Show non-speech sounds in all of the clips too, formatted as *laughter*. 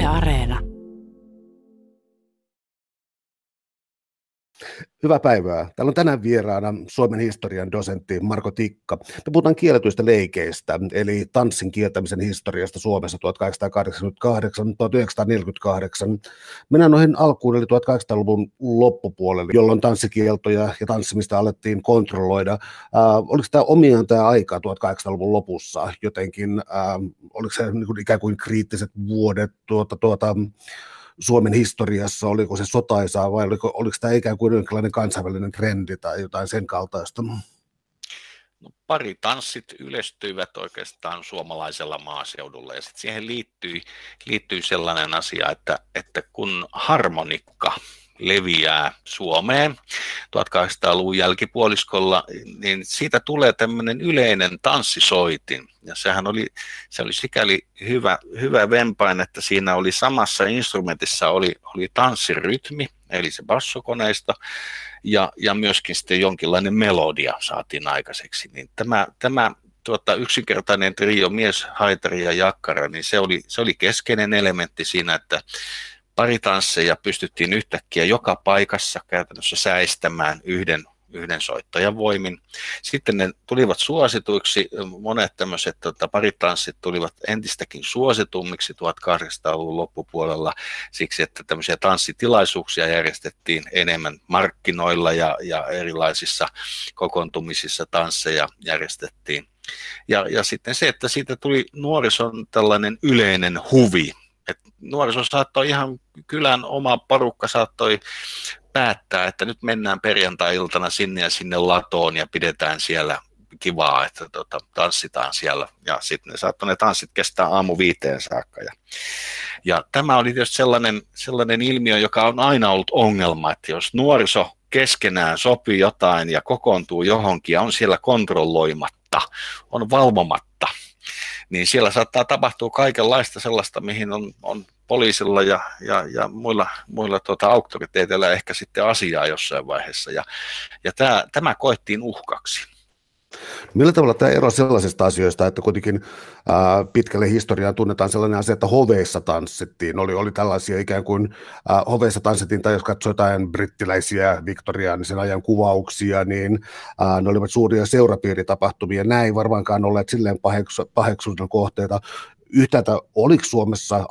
Yle Areena. Hyvää päivää. Täällä on tänään vieraana Suomen historian dosentti Marko Tikka. Me puhutaan kielletyistä leikeistä, eli tanssin kieltämisen historiasta Suomessa 1888-1948. Mennään noihin alkuun, eli 1800-luvun loppupuolelle, jolloin tanssikieltoja ja tanssimista alettiin kontrolloida. Äh, oliko tämä omiaan tämä aika 1800-luvun lopussa jotenkin, äh, oliko se niin kuin ikään kuin kriittiset vuodet tuota, tuota, Suomen historiassa, oliko se sotaisaa vai oliko, oliko tämä ikään kuin jonkinlainen kansainvälinen trendi tai jotain sen kaltaista? No, pari tanssit yleistyivät oikeastaan suomalaisella maaseudulla ja sitten siihen liittyi, liittyi sellainen asia, että, että kun harmonikka leviää Suomeen 1800-luvun jälkipuoliskolla, niin siitä tulee tämmöinen yleinen tanssisoitin. Ja sehän oli, se oli sikäli hyvä, hyvä vempain, että siinä oli samassa instrumentissa oli, oli tanssirytmi, eli se bassokoneisto, ja, ja myöskin sitten jonkinlainen melodia saatiin aikaiseksi. Niin tämä, tämä tuota, yksinkertainen trio, mies, haitari ja jakkara, niin se oli, se oli keskeinen elementti siinä, että paritansseja pystyttiin yhtäkkiä joka paikassa käytännössä säistämään yhden, yhden soittajan voimin. Sitten ne tulivat suosituiksi, monet tämmöiset tota, paritanssit tulivat entistäkin suositummiksi 1800-luvun loppupuolella siksi, että tämmöisiä tanssitilaisuuksia järjestettiin enemmän markkinoilla ja, ja erilaisissa kokoontumisissa tansseja järjestettiin. Ja, ja sitten se, että siitä tuli nuorison tällainen yleinen huvi, nuoriso saattoi ihan kylän oma porukka saattoi päättää, että nyt mennään perjantai-iltana sinne ja sinne latoon ja pidetään siellä kivaa, että tota, tanssitaan siellä. Ja sitten ne saattoi ne tanssit kestää aamu viiteen saakka. Ja, ja tämä oli tietysti sellainen, sellainen ilmiö, joka on aina ollut ongelma, että jos nuoriso keskenään sopii jotain ja kokoontuu johonkin ja on siellä kontrolloimatta, on valvomatta, niin siellä saattaa tapahtua kaikenlaista sellaista, mihin on, on poliisilla ja, ja, ja muilla, muilla tuota, auktoriteeteilla ehkä sitten asiaa jossain vaiheessa. Ja, ja tämä, tämä koettiin uhkaksi. Millä tavalla tämä ero sellaisista asioista, että kuitenkin ää, pitkälle historiaan tunnetaan sellainen asia, että hoveissa tanssittiin, oli, oli tällaisia ikään kuin ää, hoveissa tanssittiin, tai jos katsoo jotain brittiläisiä viktoriaanisen ajan kuvauksia, niin ää, ne olivat suuria seurapiiritapahtumia, näin varmaankaan olleet silleen paheksunnan kohteita, yhtäältä oliko Suomessa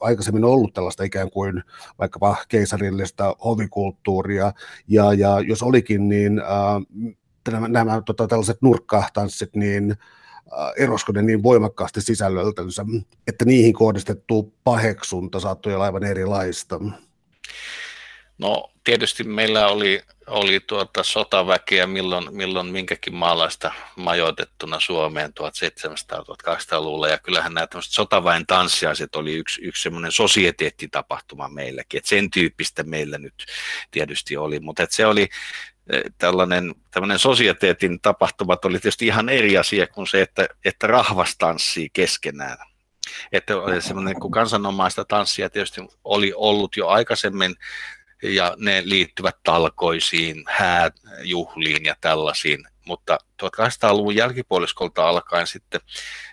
aikaisemmin ollut tällaista ikään kuin vaikkapa keisarillista hovikulttuuria, ja, ja jos olikin, niin äh, nämä, nämä tota, tällaiset nurkkatanssit, niin äh, erosko ne niin voimakkaasti sisällöltänsä, että niihin kohdistettu paheksunta saattoi olla aivan erilaista? No tietysti meillä oli, oli tuota sotaväkeä milloin, milloin minkäkin maalaista majoitettuna Suomeen 1700-1800-luvulla ja kyllähän nämä sotaväen tanssiaiset oli yksi, yksi semmoinen sosieteettitapahtuma meilläkin, että sen tyyppistä meillä nyt tietysti oli, mutta se oli, tällainen, tällainen sosieteetin tapahtumat oli tietysti ihan eri asia kuin se, että, että rahvas tanssii keskenään. Että semmoinen, kun kansanomaista tanssia tietysti oli ollut jo aikaisemmin, ja ne liittyvät talkoisiin, hääjuhliin ja tällaisiin, mutta 1800-luvun jälkipuoliskolta alkaen sitten,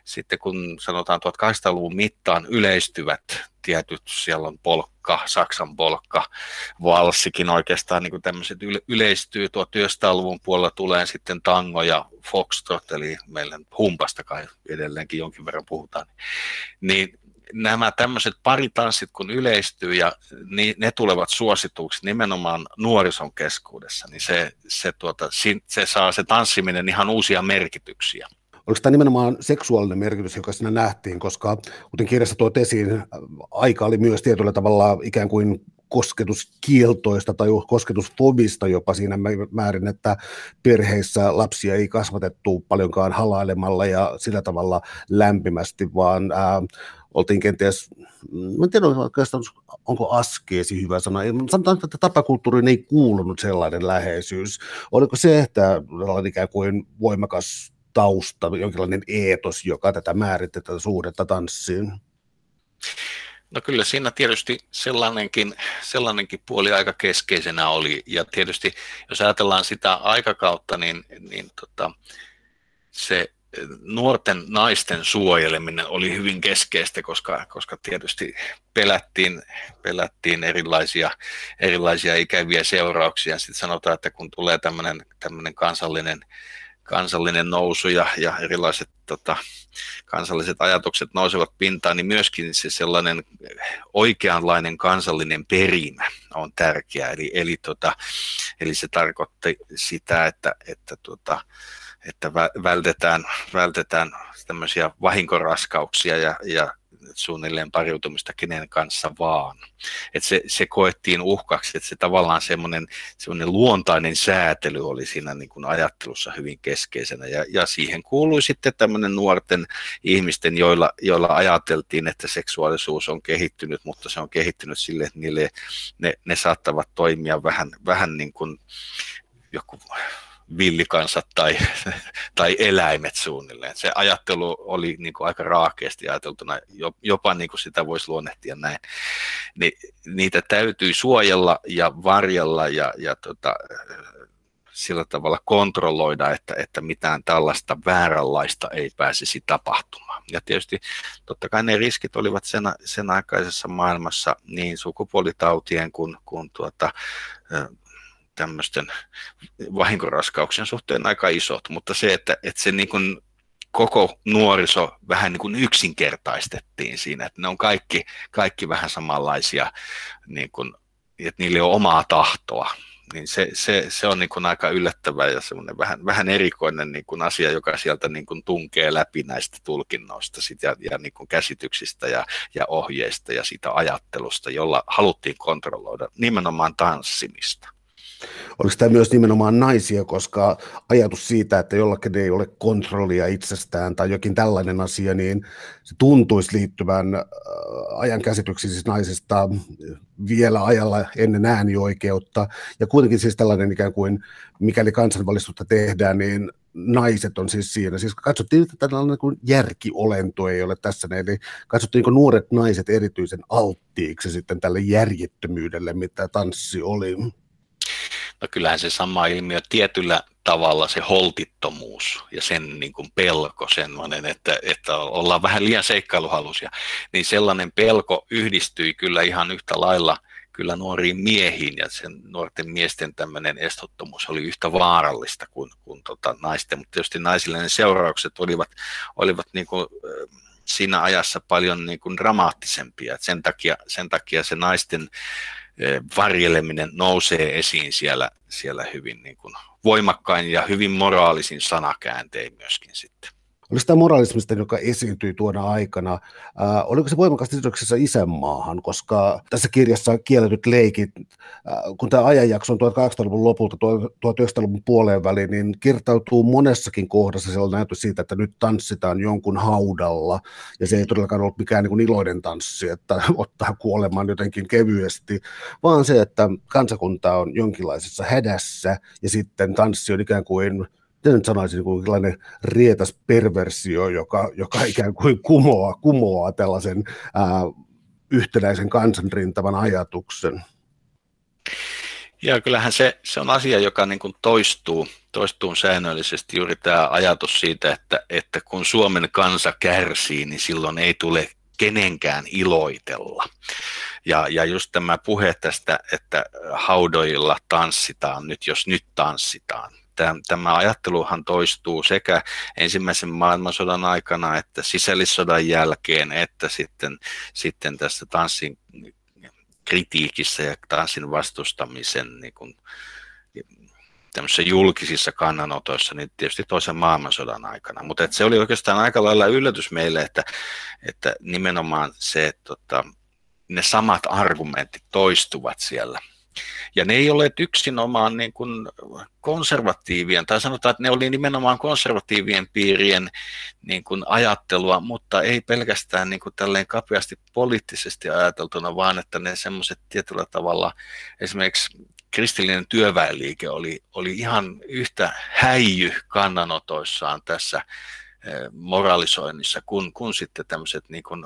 sitten kun sanotaan 1800-luvun mittaan yleistyvät tietyt, siellä on polkka, Saksan polkka, valssikin oikeastaan niin tämmöiset yleistyy, 1900-luvun puolella tulee sitten tango ja foxtrot, eli meillä humpasta kai edelleenkin jonkin verran puhutaan, niin nämä tämmöiset paritanssit kun yleistyy ja ni, ne tulevat suosituksi nimenomaan nuorison keskuudessa, niin se, se, tuota, se saa se tanssiminen ihan uusia merkityksiä. Oliko tämä nimenomaan seksuaalinen merkitys, joka siinä nähtiin, koska kuten kirjassa tuot esiin, aika oli myös tietyllä tavalla ikään kuin kosketuskieltoista tai kosketusfobista jopa siinä määrin, että perheissä lapsia ei kasvatettu paljonkaan halailemalla ja sillä tavalla lämpimästi, vaan ää, oltiin kenties, en tiedä onko askeesi hyvä sana, sanotaan, että tapakulttuuriin ei kuulunut sellainen läheisyys. Oliko se, että ikään kuin voimakas tausta, jonkinlainen eetos, joka tätä määritti tätä suhdetta tanssiin? No kyllä siinä tietysti sellainenkin, sellainenkin puoli aika keskeisenä oli, ja tietysti jos ajatellaan sitä aikakautta, niin, niin tota, se nuorten naisten suojeleminen oli hyvin keskeistä, koska, koska tietysti pelättiin, pelättiin erilaisia, erilaisia ikäviä seurauksia. Sitten sanotaan, että kun tulee tämmöinen, tämmöinen kansallinen, kansallinen nousu ja, ja erilaiset tota, kansalliset ajatukset nousevat pintaan, niin myöskin se sellainen oikeanlainen kansallinen perimä on tärkeä. Eli, eli, tota, eli se tarkoitti sitä, että, että tota, että vältetään, vältetään tämmöisiä vahinkoraskauksia ja, ja suunnilleen pariutumista kenen kanssa vaan. Et se, se koettiin uhkaksi, että se tavallaan semmoinen, luontainen säätely oli siinä niin kuin ajattelussa hyvin keskeisenä. Ja, ja siihen kuului sitten tämmöinen nuorten ihmisten, joilla, joilla ajateltiin, että seksuaalisuus on kehittynyt, mutta se on kehittynyt sille, että niille, ne, ne saattavat toimia vähän, vähän niin kuin joku villikansat tai, *laughs* tai eläimet suunnilleen. Se ajattelu oli niin kuin aika raakeasti ajateltuna, jopa niin kuin sitä voisi luonnehtia näin. Ni, niitä täytyy suojella ja varjella ja, ja tota, sillä tavalla kontrolloida, että, että mitään tällaista vääränlaista ei pääsisi tapahtumaan. Ja tietysti totta kai ne riskit olivat sen, sen aikaisessa maailmassa niin sukupuolitautien kuin, kuin tuota, tämmöisten vahinkoraskauksien suhteen aika isot, mutta se, että, että se niin kuin koko nuoriso vähän niin kuin yksinkertaistettiin siinä, että ne on kaikki, kaikki vähän samanlaisia, niin kuin, että niillä on omaa tahtoa, niin se, se, se on niin kuin aika yllättävä ja semmoinen vähän, vähän erikoinen niin kuin asia, joka sieltä niin kuin tunkee läpi näistä tulkinnoista sit ja, ja niin kuin käsityksistä ja, ja ohjeista ja sitä ajattelusta, jolla haluttiin kontrolloida nimenomaan tanssimista. Oliko tämä myös nimenomaan naisia, koska ajatus siitä, että jollakin ei ole kontrollia itsestään tai jokin tällainen asia, niin se tuntuisi liittyvän äh, ajan käsityksiin siis naisesta vielä ajalla ennen äänioikeutta. Ja kuitenkin siis tällainen ikään kuin, mikäli kansanvalistusta tehdään, niin naiset on siis siinä. Siis katsottiin, että tällainen kuin järkiolento ei ole tässä, eli katsottiin niin nuoret naiset erityisen alttiiksi sitten tälle järjettömyydelle, mitä tanssi oli. No kyllähän se sama ilmiö tietyllä tavalla se holtittomuus ja sen niin kuin pelko, sellainen, että, että ollaan vähän liian seikkailuhalusia, niin sellainen pelko yhdistyi kyllä ihan yhtä lailla kyllä nuoriin miehiin ja sen nuorten miesten tämmöinen estottomuus oli yhtä vaarallista kuin, kuin tota naisten, mutta tietysti naisille ne seuraukset olivat, olivat niin kuin, siinä ajassa paljon niin kuin dramaattisempia. sen, takia, sen takia se naisten varjeleminen nousee esiin siellä, siellä hyvin niin kuin voimakkain ja hyvin moraalisin sanakääntein myöskin sitten. Oliko tämä moraalismista, joka esiintyi tuona aikana, äh, oliko se voimakkaasti sidoksissa isänmaahan, koska tässä kirjassa kielletyt leikit, äh, kun tämä ajanjakso on 1800-luvun lopulta 1900-luvun puoleen väliin, niin kirtautuu monessakin kohdassa. Sellainen ajatus siitä, että nyt tanssitaan jonkun haudalla, ja se ei todellakaan ollut mikään niin kuin iloinen tanssi, että *laughs* ottaa kuolemaan jotenkin kevyesti, vaan se, että kansakunta on jonkinlaisessa hädässä, ja sitten tanssi on ikään kuin nyt sanoisin, tällainen rietas perversio, joka, joka ikään kuin kumoaa, kumoaa tällaisen ää, yhtenäisen kansanrintaman ajatuksen. Ja kyllähän se, se on asia, joka niin kuin toistuu, toistuu säännöllisesti juuri tämä ajatus siitä, että, että kun Suomen kansa kärsii, niin silloin ei tule kenenkään iloitella. Ja, ja just tämä puhe tästä, että haudoilla tanssitaan nyt, jos nyt tanssitaan, tämä ajatteluhan toistuu sekä ensimmäisen maailmansodan aikana että sisällissodan jälkeen, että sitten, sitten tässä tanssin kritiikissä ja tanssin vastustamisen niin kuin, julkisissa kannanotoissa, niin tietysti toisen maailmansodan aikana. Mutta se oli oikeastaan aika lailla yllätys meille, että, että nimenomaan se, että tota, ne samat argumentit toistuvat siellä – ja ne ei ole yksinomaan niin kuin konservatiivien, tai sanotaan, että ne oli nimenomaan konservatiivien piirien niin kuin ajattelua, mutta ei pelkästään niin kuin tälleen kapeasti poliittisesti ajateltuna, vaan että ne semmoiset tietyllä tavalla, esimerkiksi kristillinen työväenliike oli, oli ihan yhtä häijy kannanotoissaan tässä eh, moralisoinnissa, kun, kun sitten tämmöiset niin kuin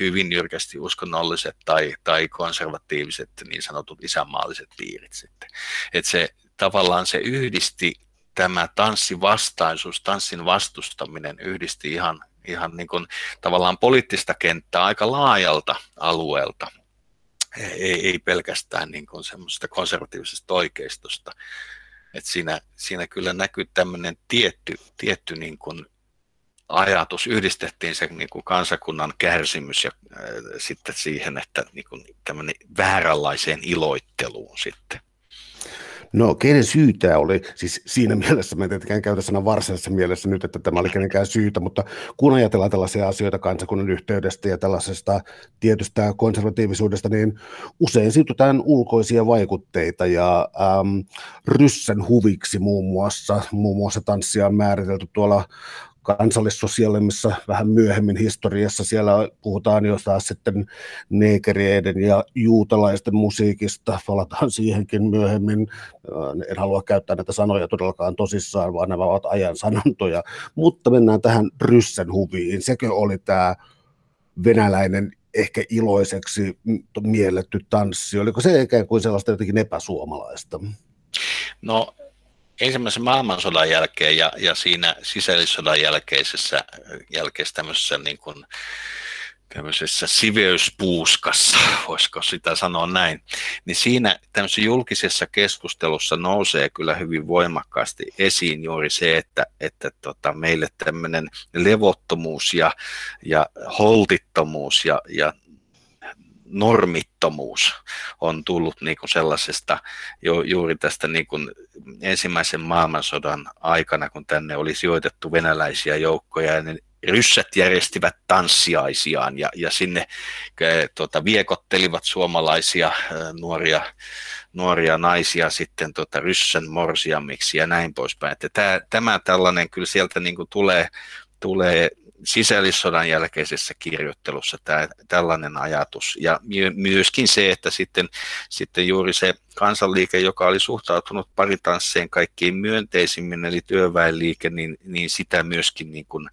hyvin jyrkästi uskonnolliset tai, tai konservatiiviset niin sanotut isänmaalliset piirit sitten. Et se tavallaan se yhdisti tämä tanssivastaisuus, tanssin vastustaminen yhdisti ihan, ihan niin kuin tavallaan poliittista kenttää aika laajalta alueelta. Ei, ei pelkästään niin kuin semmoista konservatiivisesta oikeistosta. Et siinä, siinä kyllä näkyy tämmöinen tietty, tietty niin kuin ajatus, yhdistettiin se niin kuin kansakunnan kärsimys ja äh, sitten siihen, että niin kuin tämmöinen vääränlaiseen iloitteluun sitten. No kenen syytä oli, siis siinä mielessä, mä en tietenkään käytä sanan varsinaisessa mielessä nyt, että tämä oli kenenkään syytä, mutta kun ajatellaan tällaisia asioita kansakunnan yhteydestä ja tällaisesta tietystä konservatiivisuudesta, niin usein siirrytään ulkoisia vaikutteita ja äm, ryssen huviksi muun muassa, muun muassa tanssia on määritelty tuolla kansallissosiaalismissa vähän myöhemmin historiassa. Siellä puhutaan jo taas sitten neekereiden ja juutalaisten musiikista, palataan siihenkin myöhemmin. En halua käyttää näitä sanoja todellakaan tosissaan, vaan nämä ovat ajan sanontoja. Mutta mennään tähän Ryssen huviin. Sekö oli tämä venäläinen ehkä iloiseksi mielletty tanssi? Oliko se ikään kuin sellaista jotenkin epäsuomalaista? No ensimmäisen maailmansodan jälkeen ja, ja siinä sisällissodan jälkeisessä, jälkeisessä tämmöisessä niin kuin, tämmöisessä siveyspuuskassa, *laughs* voisiko sitä sanoa näin, niin siinä tämmöisessä julkisessa keskustelussa nousee kyllä hyvin voimakkaasti esiin juuri se, että, että tota, meille tämmöinen levottomuus ja, ja holtittomuus ja, ja normittomuus on tullut niin kuin sellaisesta jo, juuri tästä niin kuin ensimmäisen maailmansodan aikana, kun tänne oli sijoitettu venäläisiä joukkoja, niin ryssät järjestivät tanssiaisiaan ja, ja sinne tuota, viekottelivat suomalaisia nuoria, nuoria naisia sitten tuota, ryssän morsiamiksi ja näin poispäin. Että tämä, tämä tällainen kyllä sieltä niin kuin tulee, tulee sisällissodan jälkeisessä kirjoittelussa tämä, tällainen ajatus. Ja myöskin se, että sitten, sitten juuri se kansanliike, joka oli suhtautunut paritansseen kaikkein myönteisimmin, eli työväenliike, niin, niin sitä myöskin niin kuin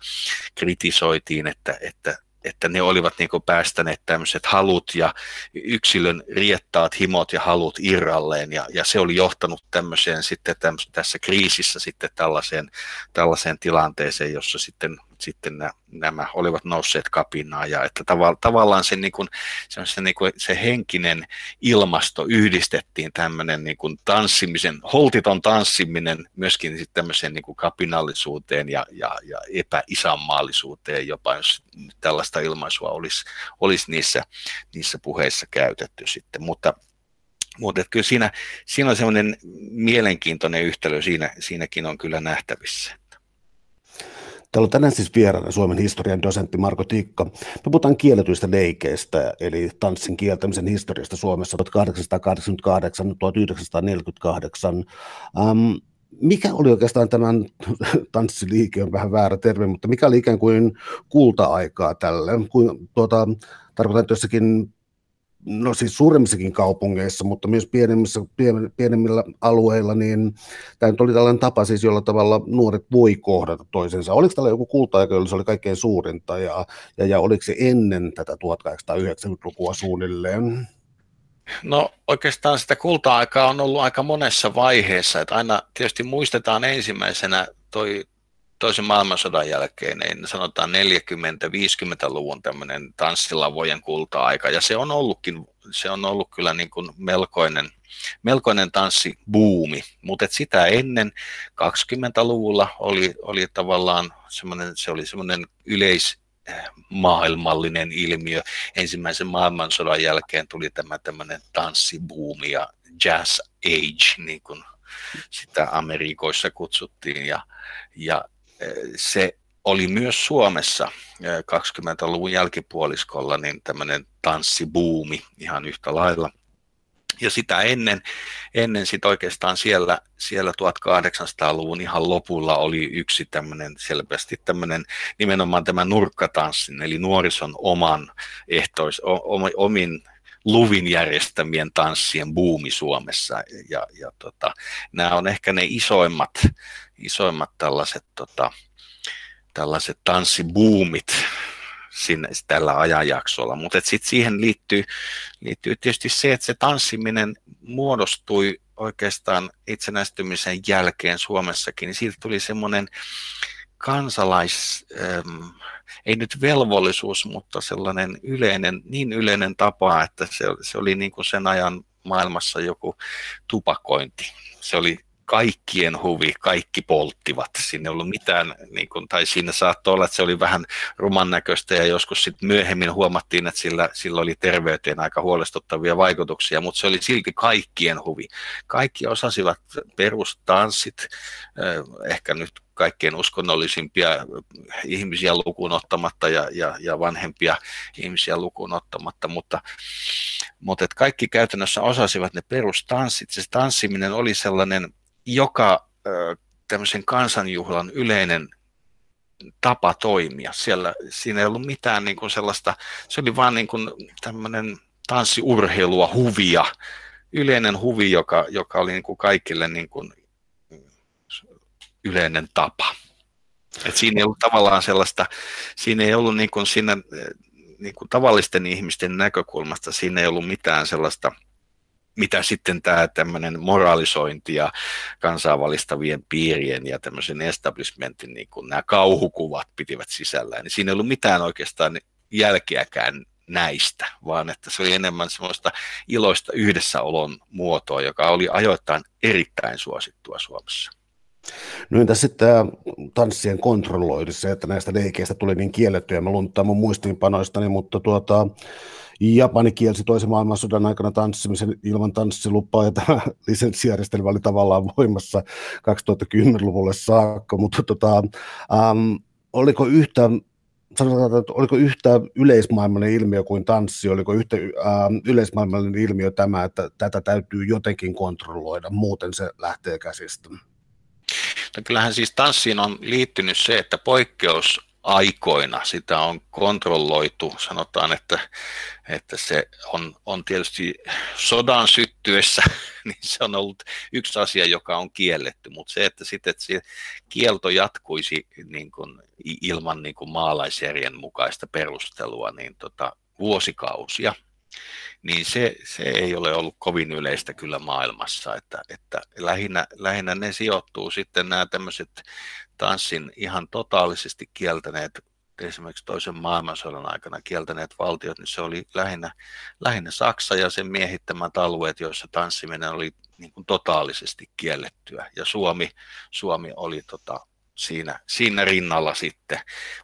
kritisoitiin, että, että että ne olivat niin päästäneet tämmöiset halut ja yksilön riettaat himot ja halut irralleen. Ja, ja se oli johtanut tämmöiseen sitten tämmöiseen, tässä kriisissä sitten tällaiseen, tällaiseen tilanteeseen, jossa sitten sitten nämä, nämä olivat nousseet kapinaan ja että tavallaan, tavallaan se, niin kuin, se, niin kuin, se henkinen ilmasto yhdistettiin tämmöinen niin kuin tanssimisen, holtiton tanssiminen myöskin sitten tämmöiseen niin kuin kapinallisuuteen ja, ja, ja epäisänmaallisuuteen jopa, jos tällaista ilmaisua olisi, olisi niissä, niissä puheissa käytetty sitten, mutta mutta kyllä siinä, siinä on semmoinen mielenkiintoinen yhtälö, siinä, siinäkin on kyllä nähtävissä. Täällä on tänään siis vieraana Suomen historian dosentti Marko Tikka. Me puhutaan kielletyistä leikeistä, eli tanssin kieltämisen historiasta Suomessa 1888-1948. Ähm, mikä oli oikeastaan tämän *laughs* tanssiliike, on vähän väärä termi, mutta mikä oli ikään kuin kulta-aikaa tälle? Kuin, tuota, tarkoitan, jossakin no siis suuremmissakin kaupungeissa, mutta myös pienemmissä, pienemmillä alueilla, niin tämä nyt oli tällainen tapa siis, jolla tavalla nuoret voi kohdata toisensa. Oliko tällä joku kulta-aika, jolla se oli kaikkein suurinta, ja, ja, ja oliko se ennen tätä 1890-lukua suunnilleen? No oikeastaan sitä kulta-aikaa on ollut aika monessa vaiheessa, että aina tietysti muistetaan ensimmäisenä toi toisen maailmansodan jälkeen, niin sanotaan 40-50-luvun tämmöinen tanssilavojen kulta-aika, ja se on ollutkin, se on ollut kyllä niin kuin melkoinen, melkoinen tanssibuumi, mutta sitä ennen 20-luvulla oli, oli tavallaan semmoinen, se oli semmoinen yleis, maailmallinen ilmiö. Ensimmäisen maailmansodan jälkeen tuli tämä tämmöinen tanssibuumi ja jazz age, niin kuin sitä Amerikoissa kutsuttiin. Ja, ja se oli myös Suomessa 20-luvun jälkipuoliskolla niin tämmöinen tanssibuumi ihan yhtä lailla. Ja sitä ennen, ennen sit oikeastaan siellä, siellä 1800-luvun ihan lopulla oli yksi tämmöinen selvästi tämmöinen nimenomaan tämä nurkkatanssin, eli nuorison oman ehtois, omin luvin järjestämien tanssien buumi Suomessa. Ja, ja tota, nämä on ehkä ne isoimmat, isoimmat tällaiset, tota, tällaiset tanssibuumit sinne, tällä ajanjaksolla. Mutta sitten siihen liittyy, liittyy tietysti se, että se tanssiminen muodostui oikeastaan itsenäistymisen jälkeen Suomessakin, niin siitä tuli semmoinen kansalais, ähm, ei nyt velvollisuus, mutta sellainen yleinen, niin yleinen tapa, että se, se oli niin kuin sen ajan maailmassa joku tupakointi. Se oli kaikkien huvi, kaikki polttivat. Siinä ei ollut mitään, niin kuin, tai siinä saattoi olla, että se oli vähän ruman näköistä ja joskus sitten myöhemmin huomattiin, että sillä, sillä oli terveyteen aika huolestuttavia vaikutuksia, mutta se oli silti kaikkien huvi. Kaikki osasivat perustanssit, eh, ehkä nyt kaikkein uskonnollisimpia ihmisiä lukuun ottamatta ja, ja, ja vanhempia ihmisiä lukuun ottamatta, mutta, mutta että kaikki käytännössä osasivat ne perustanssit. Se tanssiminen oli sellainen joka tämmöisen kansanjuhlan yleinen tapa toimia. Siellä, siinä ei ollut mitään niin kuin sellaista, se oli vaan niin kuin tämmöinen tanssiurheilua, huvia, yleinen huvi, joka, joka oli niin kuin kaikille niin kuin yleinen tapa. Et siinä ei ollut tavallaan sellaista, siinä ei ollut niin kuin siinä, niin kuin tavallisten ihmisten näkökulmasta, siinä ei ollut mitään sellaista – mitä sitten tämä tämmöinen moralisointi ja kansainvälistävien piirien ja tämmöisen establishmentin niin kuin nämä kauhukuvat pitivät sisällään, niin siinä ei ollut mitään oikeastaan jälkeäkään näistä, vaan että se oli enemmän semmoista iloista yhdessäolon muotoa, joka oli ajoittain erittäin suosittua Suomessa. No entä sitten tämä tanssien kontrollointi, se, että näistä leikeistä tuli niin kiellettyjä, mä lunttaa mun muistiinpanoistani, mutta tuota, Japani kielsi toisen maailmansodan aikana tanssimisen ilman tanssilupaa ja tämä *laughs* lisenssijärjestelmä oli tavallaan voimassa 2010-luvulle saakka, mutta tota, ähm, oliko yhtä sanotaan, että oliko yhtä yleismaailmallinen ilmiö kuin tanssi, oliko yhtä yleismaailmallinen ilmiö tämä, että tätä täytyy jotenkin kontrolloida, muuten se lähtee käsistä? No kyllähän siis tanssiin on liittynyt se, että poikkeus aikoina sitä on kontrolloitu. Sanotaan, että, että se on, on tietysti sodan syttyessä, *laughs* niin se on ollut yksi asia, joka on kielletty, mutta se, että, sitten, että se kielto jatkuisi niin kuin, ilman niin kuin maalaisjärjen mukaista perustelua niin tota, vuosikausia, niin se, se ei ole ollut kovin yleistä kyllä maailmassa, että, että lähinnä, lähinnä ne sijoittuu sitten nämä tämmöiset tanssin ihan totaalisesti kieltäneet, esimerkiksi toisen maailmansodan aikana kieltäneet valtiot, niin se oli lähinnä, lähinnä Saksa ja sen miehittämät alueet, joissa tanssiminen oli niin kuin totaalisesti kiellettyä. Ja Suomi, Suomi oli tota, siinä, siinä rinnalla sitten.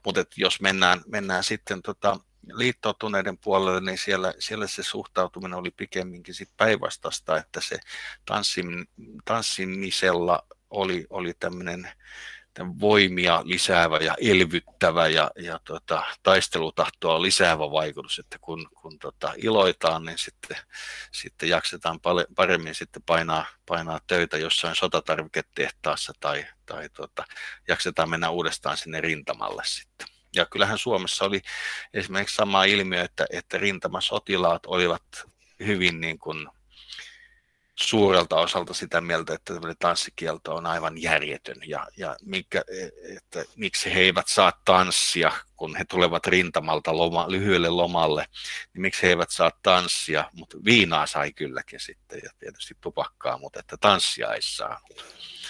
Mutta jos mennään, mennään sitten tota, liittoutuneiden puolelle, niin siellä, siellä se suhtautuminen oli pikemminkin sit päinvastaista, että se tanssim, tanssimisella oli, oli tämmöinen voimia lisäävä ja elvyttävä ja, ja tota, taistelutahtoa lisäävä vaikutus, että kun, kun tota, iloitaan, niin sitten, sitten jaksetaan pale, paremmin sitten painaa, painaa töitä jossain sotatarviketehtaassa tai, tai tota, jaksetaan mennä uudestaan sinne rintamalle sitten. Ja kyllähän Suomessa oli esimerkiksi sama ilmiö, että, että rintamasotilaat olivat hyvin niin kuin suurelta osalta sitä mieltä, että tämmöinen tanssikielto on aivan järjetön ja, ja mikä, että miksi he eivät saa tanssia, kun he tulevat rintamalta loma, lyhyelle lomalle, niin miksi he eivät saa tanssia, mutta viinaa sai kylläkin sitten ja tietysti tupakkaa, mutta että tanssia ei saa.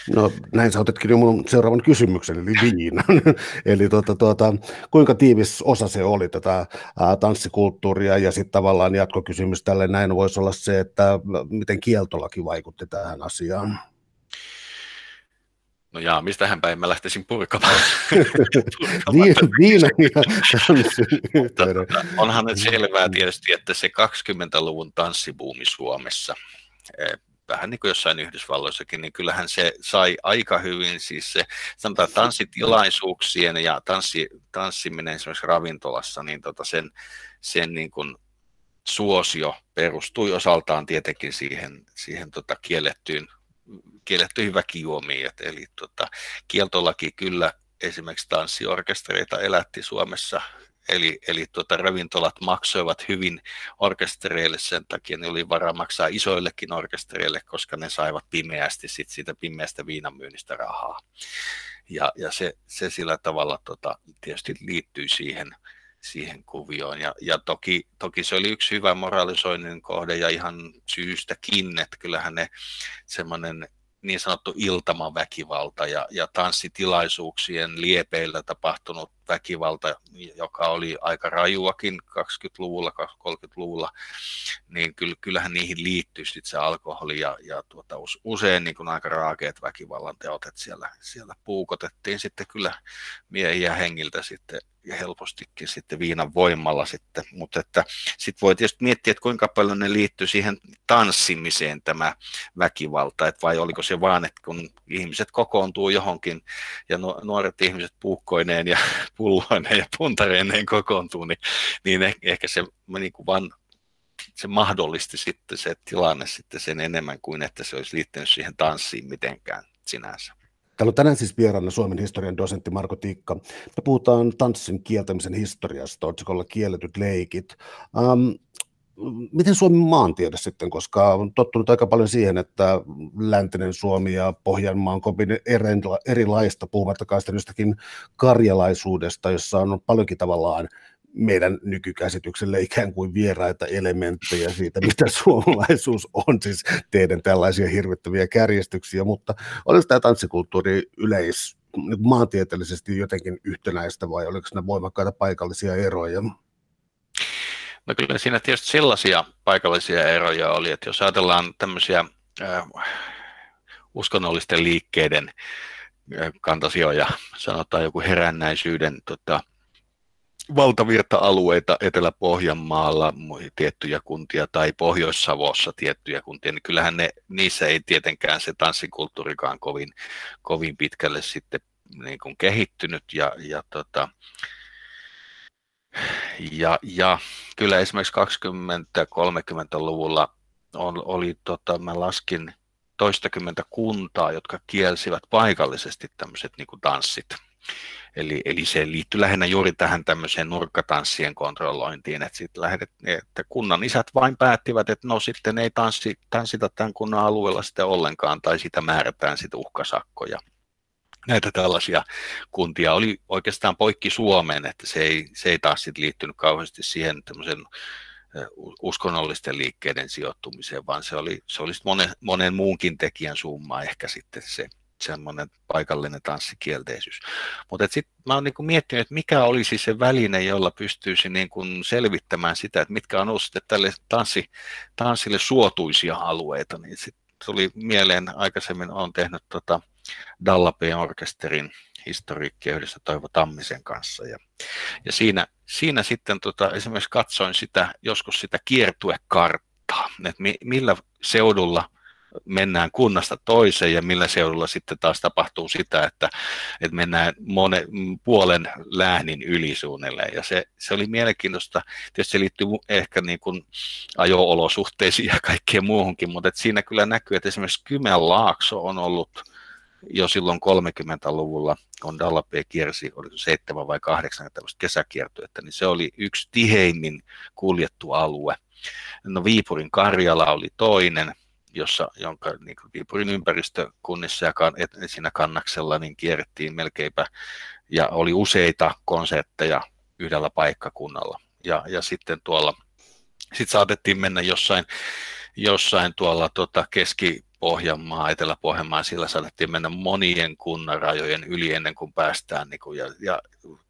No näin sä otetkin jo mun seuraavan kysymyksen, eli viinan. *laughs* eli tuota, tuota, kuinka tiivis osa se oli tätä ää, tanssikulttuuria ja sitten tavallaan jatkokysymys tälle näin voisi olla se, että miten kieltolaki vaikutti tähän asiaan. No jaa, mistähän päin mä lähtisin purkamaan? *laughs* Viina Onhan nyt selvää tietysti, että se 20-luvun tanssibuumi Suomessa, eh, vähän niin kuin jossain Yhdysvalloissakin, niin kyllähän se sai aika hyvin siis se, sanotaan tanssitilaisuuksien ja tanssi, tanssiminen esimerkiksi ravintolassa, niin tota sen, sen niin kuin suosio perustui osaltaan tietenkin siihen, siihen tota kiellettyyn, kiellettyihin väkijuomiin, et, eli tota, kieltolaki kyllä esimerkiksi tanssiorkestereita elätti Suomessa Eli, eli tuota, ravintolat maksoivat hyvin orkestereille sen takia, ne oli varaa maksaa isoillekin orkestereille, koska ne saivat pimeästi sit siitä pimeästä viinamyynnistä rahaa. Ja, ja se, se sillä tavalla tota, tietysti liittyy siihen, siihen kuvioon. Ja, ja toki, toki se oli yksi hyvä moralisoinnin kohde ja ihan syystäkin, että kyllähän ne semmoinen niin sanottu iltamaväkivalta ja, ja tanssitilaisuuksien liepeillä tapahtunut väkivalta, joka oli aika rajuakin 20-luvulla, 30-luvulla, niin kyllähän niihin liittyy sitten se alkoholi ja, ja tuota, usein niin kuin aika raakeet väkivallan teot, että siellä, siellä puukotettiin sitten kyllä miehiä hengiltä sitten helpostikin sitten viinan voimalla sitten, mutta että sitten voi tietysti miettiä, että kuinka paljon ne liittyy siihen tanssimiseen tämä väkivalta, että vai oliko se vaan, että kun ihmiset kokoontuu johonkin ja nuoret ihmiset puukkoineen ja *laughs* pulloineen ja puntareineen kokoontuu, niin, niin ehkä se niin kuin vaan se mahdollisti sitten se tilanne sitten sen enemmän kuin että se olisi liittynyt siihen tanssiin mitenkään sinänsä. Täällä on tänään siis vieraana Suomen historian dosentti Marko Tikka. Me puhutaan tanssin kieltämisen historiasta, otsikolla kielletyt leikit. Um, miten Suomen maantiede sitten, koska on tottunut aika paljon siihen, että läntinen Suomi ja Pohjanmaa on kovin erilaista, puhumattakaan sitten jostakin karjalaisuudesta, jossa on paljonkin tavallaan meidän nykykäsitykselle ikään kuin vieraita elementtejä siitä, mitä *laughs* suomalaisuus on, siis teidän tällaisia hirvittäviä kärjestyksiä, mutta oliko tämä tanssikulttuuri yleis niin maantieteellisesti jotenkin yhtenäistä vai oliko ne voimakkaita paikallisia eroja? No kyllä siinä tietysti sellaisia paikallisia eroja oli, että jos ajatellaan tämmöisiä äh, uskonnollisten liikkeiden äh, kantasioja, sanotaan joku herännäisyyden tota, valtavirta-alueita Etelä-Pohjanmaalla, tiettyjä kuntia tai Pohjois-Savossa tiettyjä kuntia, niin kyllähän ne, niissä ei tietenkään se tanssikulttuurikaan kovin, kovin pitkälle sitten niin kuin kehittynyt ja, ja tota, ja, ja kyllä esimerkiksi 20-30-luvulla on, oli, tota, mä laskin toistakymmentä kuntaa, jotka kielsivät paikallisesti tämmöiset niin tanssit. Eli, eli se liittyy lähinnä juuri tähän tämmöiseen nurkkatanssien kontrollointiin, että, sit lähdet, että kunnan isät vain päättivät, että no sitten ei tanssi, tanssita tämän kunnan alueella sitten ollenkaan, tai sitä määrätään sitten uhkasakkoja. Näitä tällaisia kuntia oli oikeastaan poikki Suomeen, että se ei, se ei taas sit liittynyt kauheasti siihen tämmöisen uskonnollisten liikkeiden sijoittumiseen, vaan se oli, se oli monen, monen muunkin tekijän summa ehkä sitten se semmoinen paikallinen tanssikielteisyys. Mutta sitten mä oon niinku miettinyt, että mikä olisi se väline, jolla pystyisi niinku selvittämään sitä, että mitkä on ollut sitten tälle tanssi, tanssille suotuisia alueita, niin sitten tuli mieleen, aikaisemmin on tehnyt tota Dallapeen orkesterin historiikkia yhdessä Toivo Tammisen kanssa. Ja, ja siinä, siinä sitten tota, esimerkiksi katsoin sitä, joskus sitä kiertuekarttaa, että mi, millä seudulla mennään kunnasta toiseen ja millä seudulla sitten taas tapahtuu sitä, että, että mennään monen, puolen läänin yli suunnilleen. Ja se, se oli mielenkiintoista. Tietysti se liittyy ehkä niin kuin ajo-olosuhteisiin ja kaikkeen muuhunkin, mutta että siinä kyllä näkyy, että esimerkiksi Kymenlaakso on ollut jo silloin 30-luvulla, kun Dallapé kiersi, oli 7 vai 8 tällaista kesäkiertuetta, niin se oli yksi tiheimmin kuljettu alue. No Viipurin Karjala oli toinen, jossa, jonka niin kuin ympäristökunnissa ja kan, et, siinä kannaksella niin kierrettiin melkeinpä, ja oli useita konsertteja yhdellä paikkakunnalla. Ja, ja sitten tuolla, sitten saatettiin mennä jossain, jossain tuolla tota keski, Pohjanmaa, Etelä-Pohjanmaa, sillä saatettiin mennä monien kunnan rajojen yli ennen kuin päästään, niin kuin, ja, ja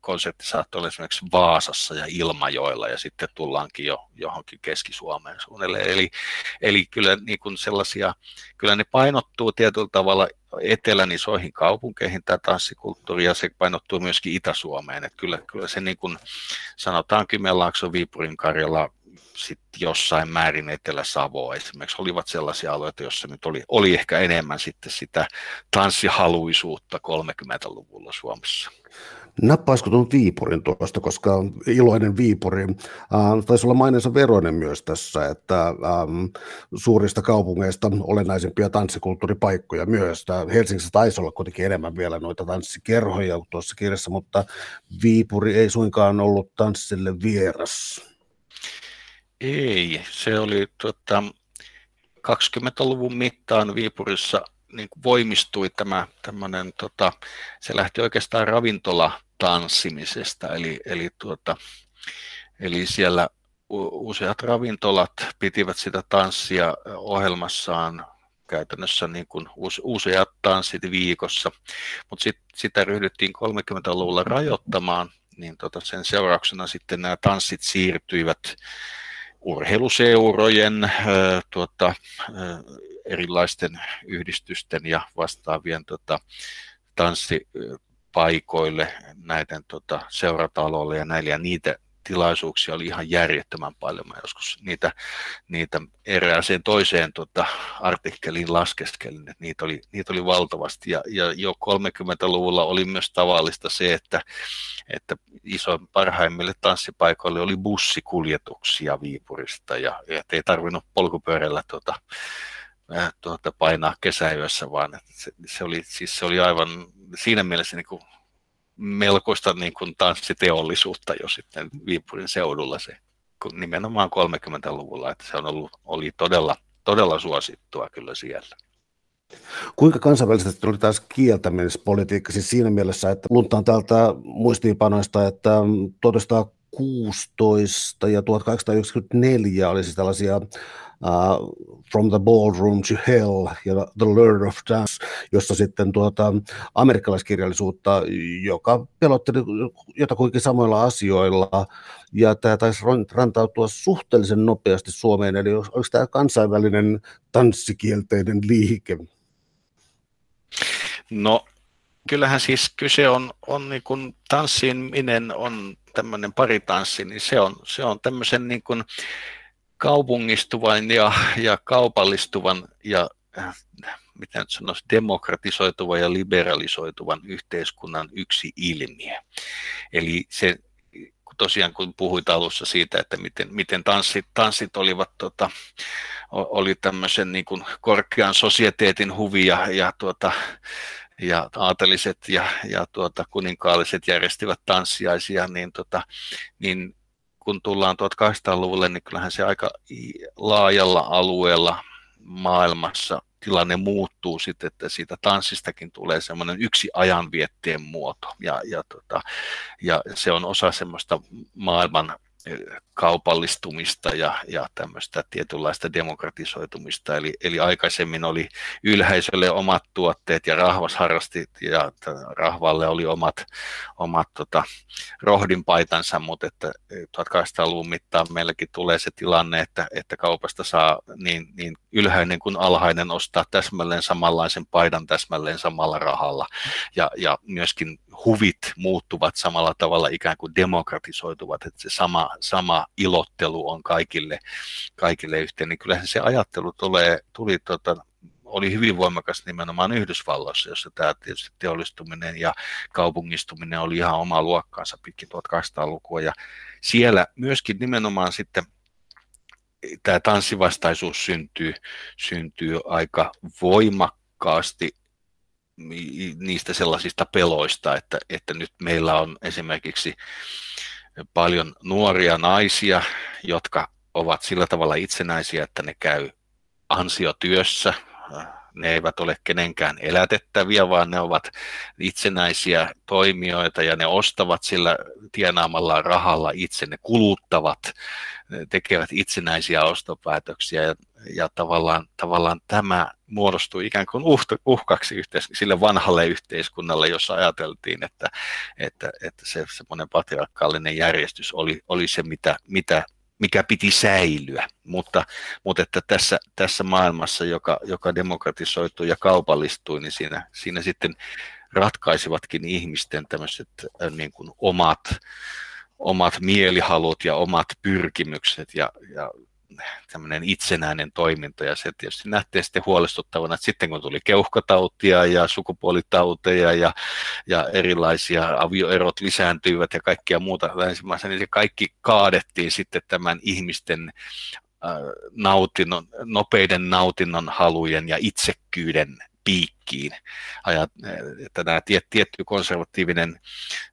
konsertti saattoi olla esimerkiksi Vaasassa ja Ilmajoilla, ja sitten tullaankin jo johonkin Keski-Suomeen suunnilleen. Eli, eli kyllä niin kuin sellaisia, kyllä ne painottuu tietyllä tavalla etelän isoihin kaupunkeihin tämä tanssikulttuuri, ja se painottuu myöskin Itä-Suomeen. Että kyllä, kyllä se niin kuin sanotaan Kymenlaakso, Viipurin, Karjala, sitten jossain määrin Etelä-Savoa esimerkiksi olivat sellaisia alueita, joissa nyt oli, oli ehkä enemmän sitten sitä tanssihaluisuutta 30-luvulla Suomessa. Nappaisiko tuon Viipurin tuosta, koska iloinen Viipuri äh, taisi olla maineensa veroinen myös tässä, että ähm, suurista kaupungeista olennaisempia tanssikulttuuripaikkoja myös. Tää Helsingissä taisi olla kuitenkin enemmän vielä noita tanssikerhoja tuossa kirjassa, mutta Viipuri ei suinkaan ollut tanssille vieras. Ei, se oli tota, 20-luvun mittaan Viipurissa niin voimistui tämä tämmöinen, tota, se lähti oikeastaan ravintola tanssimisesta, eli, eli tuota, eli siellä useat ravintolat pitivät sitä tanssia ohjelmassaan käytännössä niin kuin useat tanssit viikossa, mutta sit, sitä ryhdyttiin 30-luvulla rajoittamaan, niin tota sen seurauksena sitten nämä tanssit siirtyivät urheiluseurojen, tuota, erilaisten yhdistysten ja vastaavien tota, tanssipaikoille, näiden tota, seurataloille ja näille, ja niitä tilaisuuksia oli ihan järjettömän paljon. Mä joskus niitä, niitä erääseen toiseen tota, artikkeliin laskeskelin, että niitä oli, niitä oli valtavasti. Ja, ja jo 30-luvulla oli myös tavallista se, että, että iso parhaimmille tanssipaikoille oli bussikuljetuksia Viipurista ja, ja ei tarvinnut polkupyörällä tota, äh, tuota, painaa kesäyössä, vaan se, se, oli, siis se oli aivan siinä mielessä niin kuin melkoista niin kuin tanssiteollisuutta jo sitten Viipurin seudulla se nimenomaan 30-luvulla, että se on ollut, oli todella, todella suosittua kyllä siellä. Kuinka kansainvälisesti oli taas kieltämispolitiikka siis siinä mielessä, että luntaan täältä muistiinpanoista, että 1916 ja 1894 oli siis tällaisia uh, From the Ballroom to Hell ja The Lure of Dance, jossa sitten tuota, amerikkalaiskirjallisuutta, joka pelotteli jotakuinkin samoilla asioilla, ja tämä taisi rantautua suhteellisen nopeasti Suomeen, eli oliko tämä kansainvälinen tanssikielteinen liike? No kyllähän siis kyse on, on niin kuin tanssiminen on tämmöinen paritanssi, niin se on, se on tämmöisen niin kuin kaupungistuvan ja, ja kaupallistuvan ja mitä nyt sanoisi, demokratisoituvan ja liberalisoituvan yhteiskunnan yksi ilmiö. Eli se tosiaan kun puhuit alussa siitä, että miten, miten tanssit, tanssit olivat, tota, oli tämmöisen niin kuin korkean sosieteetin huvia ja, tuota, ja aateliset ja, ja tuota, kuninkaalliset järjestivät tanssiaisia, niin, tota, niin kun tullaan 1800-luvulle, niin kyllähän se aika laajalla alueella maailmassa tilanne muuttuu sitten, että siitä tanssistakin tulee semmoinen yksi ajanvietteen muoto. Ja, ja, tota, ja se on osa semmoista maailman kaupallistumista ja, ja tämmöistä tietynlaista demokratisoitumista. Eli, eli aikaisemmin oli ylhäisölle omat tuotteet ja rahvas harrasti ja rahvalle oli omat, omat tota, rohdinpaitansa, mutta että 1800-luvun mittaan meilläkin tulee se tilanne, että, että kaupasta saa niin, niin ylhäinen kuin alhainen ostaa täsmälleen samanlaisen paidan täsmälleen samalla rahalla ja, ja myöskin huvit muuttuvat samalla tavalla ikään kuin demokratisoituvat, että se sama, sama ilottelu on kaikille, kaikille yhteen, niin kyllähän se ajattelu tulee, tuli tota, oli hyvin voimakas nimenomaan Yhdysvalloissa, jossa tämä tietysti teollistuminen ja kaupungistuminen oli ihan oma luokkaansa pitkin 1800-lukua. Ja siellä myöskin nimenomaan sitten tämä tanssivastaisuus syntyy, syntyy aika voimakkaasti niistä sellaisista peloista, että, että nyt meillä on esimerkiksi paljon nuoria naisia, jotka ovat sillä tavalla itsenäisiä, että ne käy ansiotyössä, ne eivät ole kenenkään elätettäviä, vaan ne ovat itsenäisiä toimijoita ja ne ostavat sillä tienaamallaan rahalla itse, ne kuluttavat, ne tekevät itsenäisiä ostopäätöksiä ja, ja tavallaan, tavallaan tämä muodostui ikään kuin uhkaksi yhteis- sille vanhalle yhteiskunnalle, jossa ajateltiin, että, että, että se semmoinen patriarkaalinen järjestys oli, oli se, mitä, mitä mikä piti säilyä, mutta, mutta että tässä, tässä maailmassa, joka, joka demokratisoitui ja kaupallistui, niin siinä, siinä sitten ratkaisivatkin ihmisten tämmöiset äh, niin kuin omat, omat mielihalut ja omat pyrkimykset ja, ja tämmöinen itsenäinen toiminta ja se tietysti nähtiin sitten huolestuttavana, että sitten kun tuli keuhkotautia ja sukupuolitauteja ja, ja erilaisia avioerot lisääntyivät ja kaikkia muuta länsimaissa, niin se kaikki kaadettiin sitten tämän ihmisten äh, nautinnon, nopeiden nautinnon halujen ja itsekkyyden piikkiin. Ajat, että tämä tietty konservatiivinen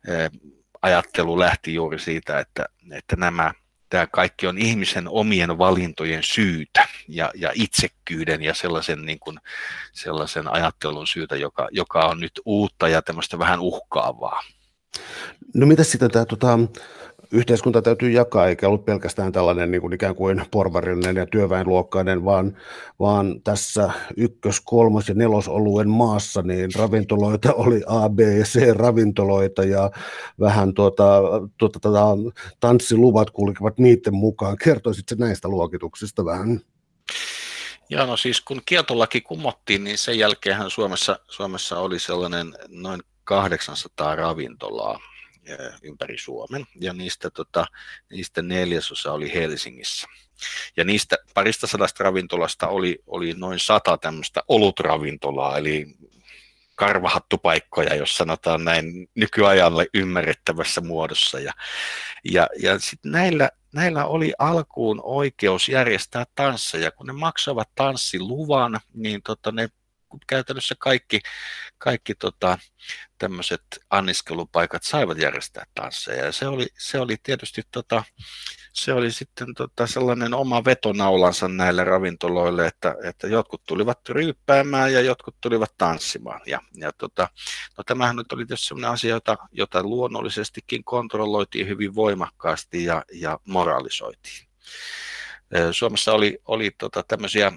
äh, ajattelu lähti juuri siitä, että, että nämä tämä kaikki on ihmisen omien valintojen syytä ja, ja itsekkyyden ja sellaisen, niin kuin, sellaisen ajattelun syytä, joka, joka on nyt uutta ja tämmöistä vähän uhkaavaa. No mitä sitten tämä tota, yhteiskunta täytyy jakaa, eikä ollut pelkästään tällainen niin kuin ikään kuin porvarillinen ja työväenluokkainen, vaan, vaan tässä ykkös-, kolmos- ja nelosoluen maassa niin ravintoloita oli A, B ja C ravintoloita ja vähän tuota, tuota, tuota, tanssiluvat kulkivat niiden mukaan. Kertoisitko näistä luokituksista vähän? Joo, no siis kun kieltolaki kumottiin, niin sen jälkeen Suomessa, Suomessa oli sellainen noin 800 ravintolaa ympäri Suomen, ja niistä, tota, niistä neljäsosa oli Helsingissä. Ja niistä parista sadasta ravintolasta oli, oli noin sata tämmöistä olutravintolaa, eli karvahattupaikkoja, jos sanotaan näin nykyajalle ymmärrettävässä muodossa. Ja, ja, ja sitten näillä, näillä oli alkuun oikeus järjestää tansseja. Kun ne maksavat tanssiluvan, niin tota, ne käytännössä kaikki, kaikki tota, tämmöiset anniskelupaikat saivat järjestää tansseja. Ja se oli, se oli tietysti tota, se oli sitten tota sellainen oma vetonaulansa näille ravintoloille, että, että jotkut tulivat ryyppäämään ja jotkut tulivat tanssimaan. Ja, ja tota, no tämähän nyt oli tietysti sellainen asia, jota, jota luonnollisestikin kontrolloitiin hyvin voimakkaasti ja, ja moralisoitiin. Suomessa oli, oli tota tämmöisiä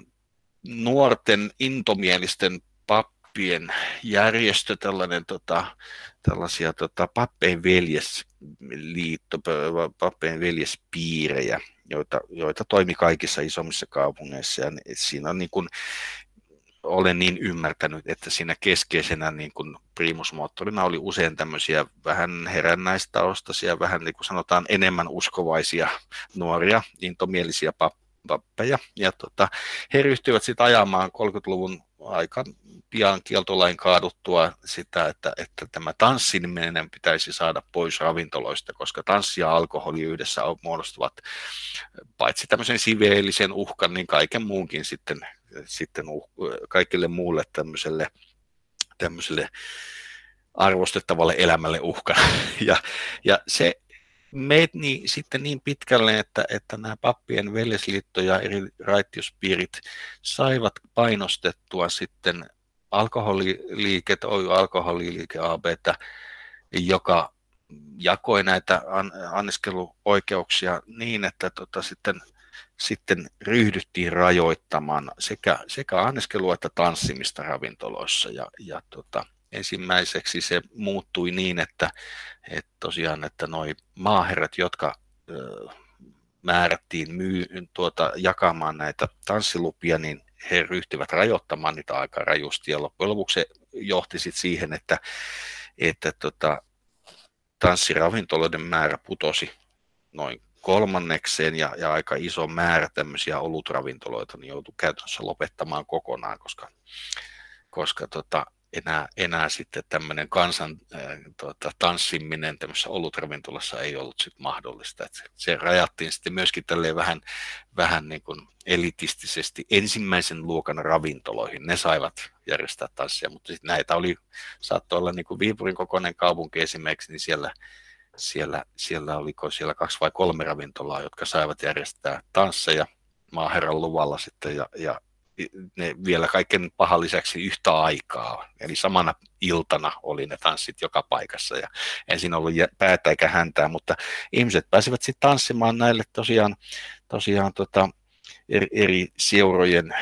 nuorten intomielisten pappien järjestö, tällainen tota, tällaisia tota, pappeen veljesliitto, pappeen veljespiirejä, joita, joita toimi kaikissa isommissa kaupungeissa. Ja siinä on niin kuin, olen niin ymmärtänyt, että siinä keskeisenä niin kuin primusmoottorina oli usein tämmöisiä vähän herännäistaustaisia, vähän niin kuin sanotaan enemmän uskovaisia nuoria, intomielisiä pappeja. Ja tota, he ryhtyivät sitten ajamaan 30-luvun aika pian kieltolain kaaduttua sitä, että, että tämä tanssiminen pitäisi saada pois ravintoloista, koska tanssi ja alkoholi yhdessä muodostuvat paitsi tämmöisen siveellisen uhkan, niin kaiken muunkin sitten, sitten uh, kaikille muulle tämmöiselle, tämmöiselle arvostettavalle elämälle uhka. *laughs* Ja, ja se niin, sitten niin pitkälle, että, että nämä pappien veljesliitto ja eri raittiuspiirit saivat painostettua sitten alkoholiliiket, Oy Alkoholiliike AB, joka jakoi näitä an, anniskeluoikeuksia niin, että tota, sitten, sitten ryhdyttiin rajoittamaan sekä, sekä anniskelua että tanssimista ravintoloissa. Ja, ja tota, ensimmäiseksi se muuttui niin, että, että tosiaan, että noi maaherrat, jotka määrättiin myy, tuota, jakamaan näitä tanssilupia, niin he ryhtyivät rajoittamaan niitä aika rajusti. Ja loppujen lopuksi se johti sit siihen, että, että tota, tanssiravintoloiden määrä putosi noin kolmannekseen ja, ja aika iso määrä tämmöisiä olutravintoloita niin joutui käytännössä lopettamaan kokonaan, koska, koska tota, enää, enää sitten tämmöinen kansan äh, tuota, tanssiminen tämmöisessä olutravintolassa ei ollut sit mahdollista. Et se, se rajattiin sitten myöskin tälleen vähän, vähän niin kuin elitistisesti ensimmäisen luokan ravintoloihin. Ne saivat järjestää tanssia, mutta sitten näitä oli, saattoi olla niin kuin Viipurin kokoinen kaupunki esimerkiksi, niin siellä, siellä, siellä oliko siellä kaksi vai kolme ravintolaa, jotka saivat järjestää tansseja maaherran luvalla sitten ja, ja ne vielä kaiken pahan lisäksi yhtä aikaa. Eli samana iltana oli ne tanssit joka paikassa ja ensin ollut päätä eikä häntää, mutta ihmiset pääsivät sitten tanssimaan näille tosiaan, tosiaan tota, eri, eri seurojen,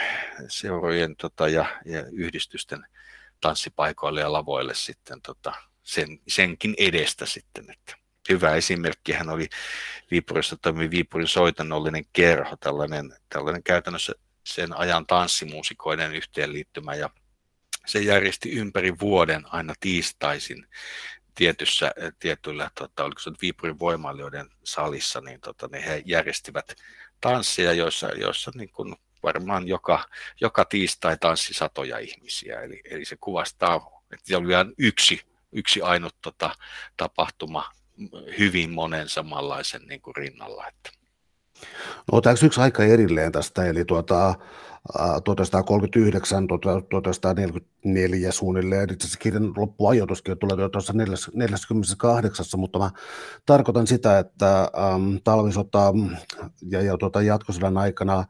seurojen tota, ja, ja yhdistysten tanssipaikoille ja lavoille sitten tota, sen, senkin edestä sitten, että hyvä esimerkkihän oli Viipurissa toimi Viipurin soitanollinen kerho, tällainen, tällainen käytännössä sen ajan tanssimuusikoiden yhteenliittymä ja se järjesti ympäri vuoden aina tiistaisin tietyssä, tietyllä, tota, oliko se Viipurin voimailijoiden salissa, niin tota, niin he järjestivät tansseja, joissa, joissa niin kuin varmaan joka, joka tiistai tanssi satoja ihmisiä. Eli, eli se kuvastaa, että se oli yksi, yksi ainut tota, tapahtuma hyvin monen samanlaisen niin kuin rinnalla. Että. No otetaanko yksi aika erilleen tästä, eli tuota, 1939, 1944 suunnilleen, itse asiassa kirjan loppuajoituskin tulee tuossa 48, mutta mä tarkoitan sitä, että ähm, talvisota ja, ja tuota, jatkosodan aikana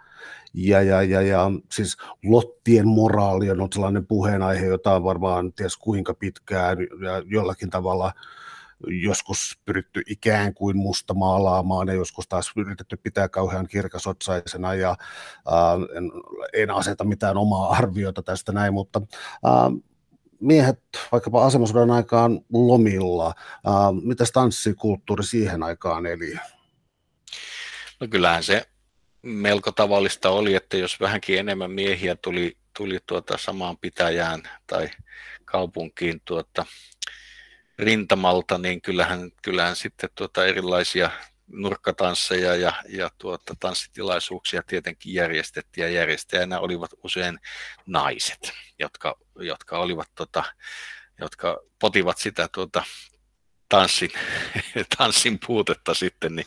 ja, ja, ja, ja siis lottien moraali on sellainen puheenaihe, jota on varmaan ties kuinka pitkään ja jollakin tavalla joskus pyritty ikään kuin musta maalaamaan ja joskus taas yritetty pitää kauhean kirkasotsaisena ja äh, en, en aseta mitään omaa arviota tästä näin, mutta äh, miehet vaikkapa asemasodan aikaan lomilla, äh, mitä tanssikulttuuri siihen aikaan eli? No kyllähän se melko tavallista oli, että jos vähänkin enemmän miehiä tuli, tuli tuota samaan pitäjään tai kaupunkiin tuota, rintamalta, niin kyllähän, kyllähän sitten tuota erilaisia nurkkatansseja ja, ja tuota, tanssitilaisuuksia tietenkin järjestettiin ja järjestäjänä olivat usein naiset, jotka, jotka olivat tota, jotka potivat sitä tuota, tanssin, *laughs* tanssin puutetta sitten, niin,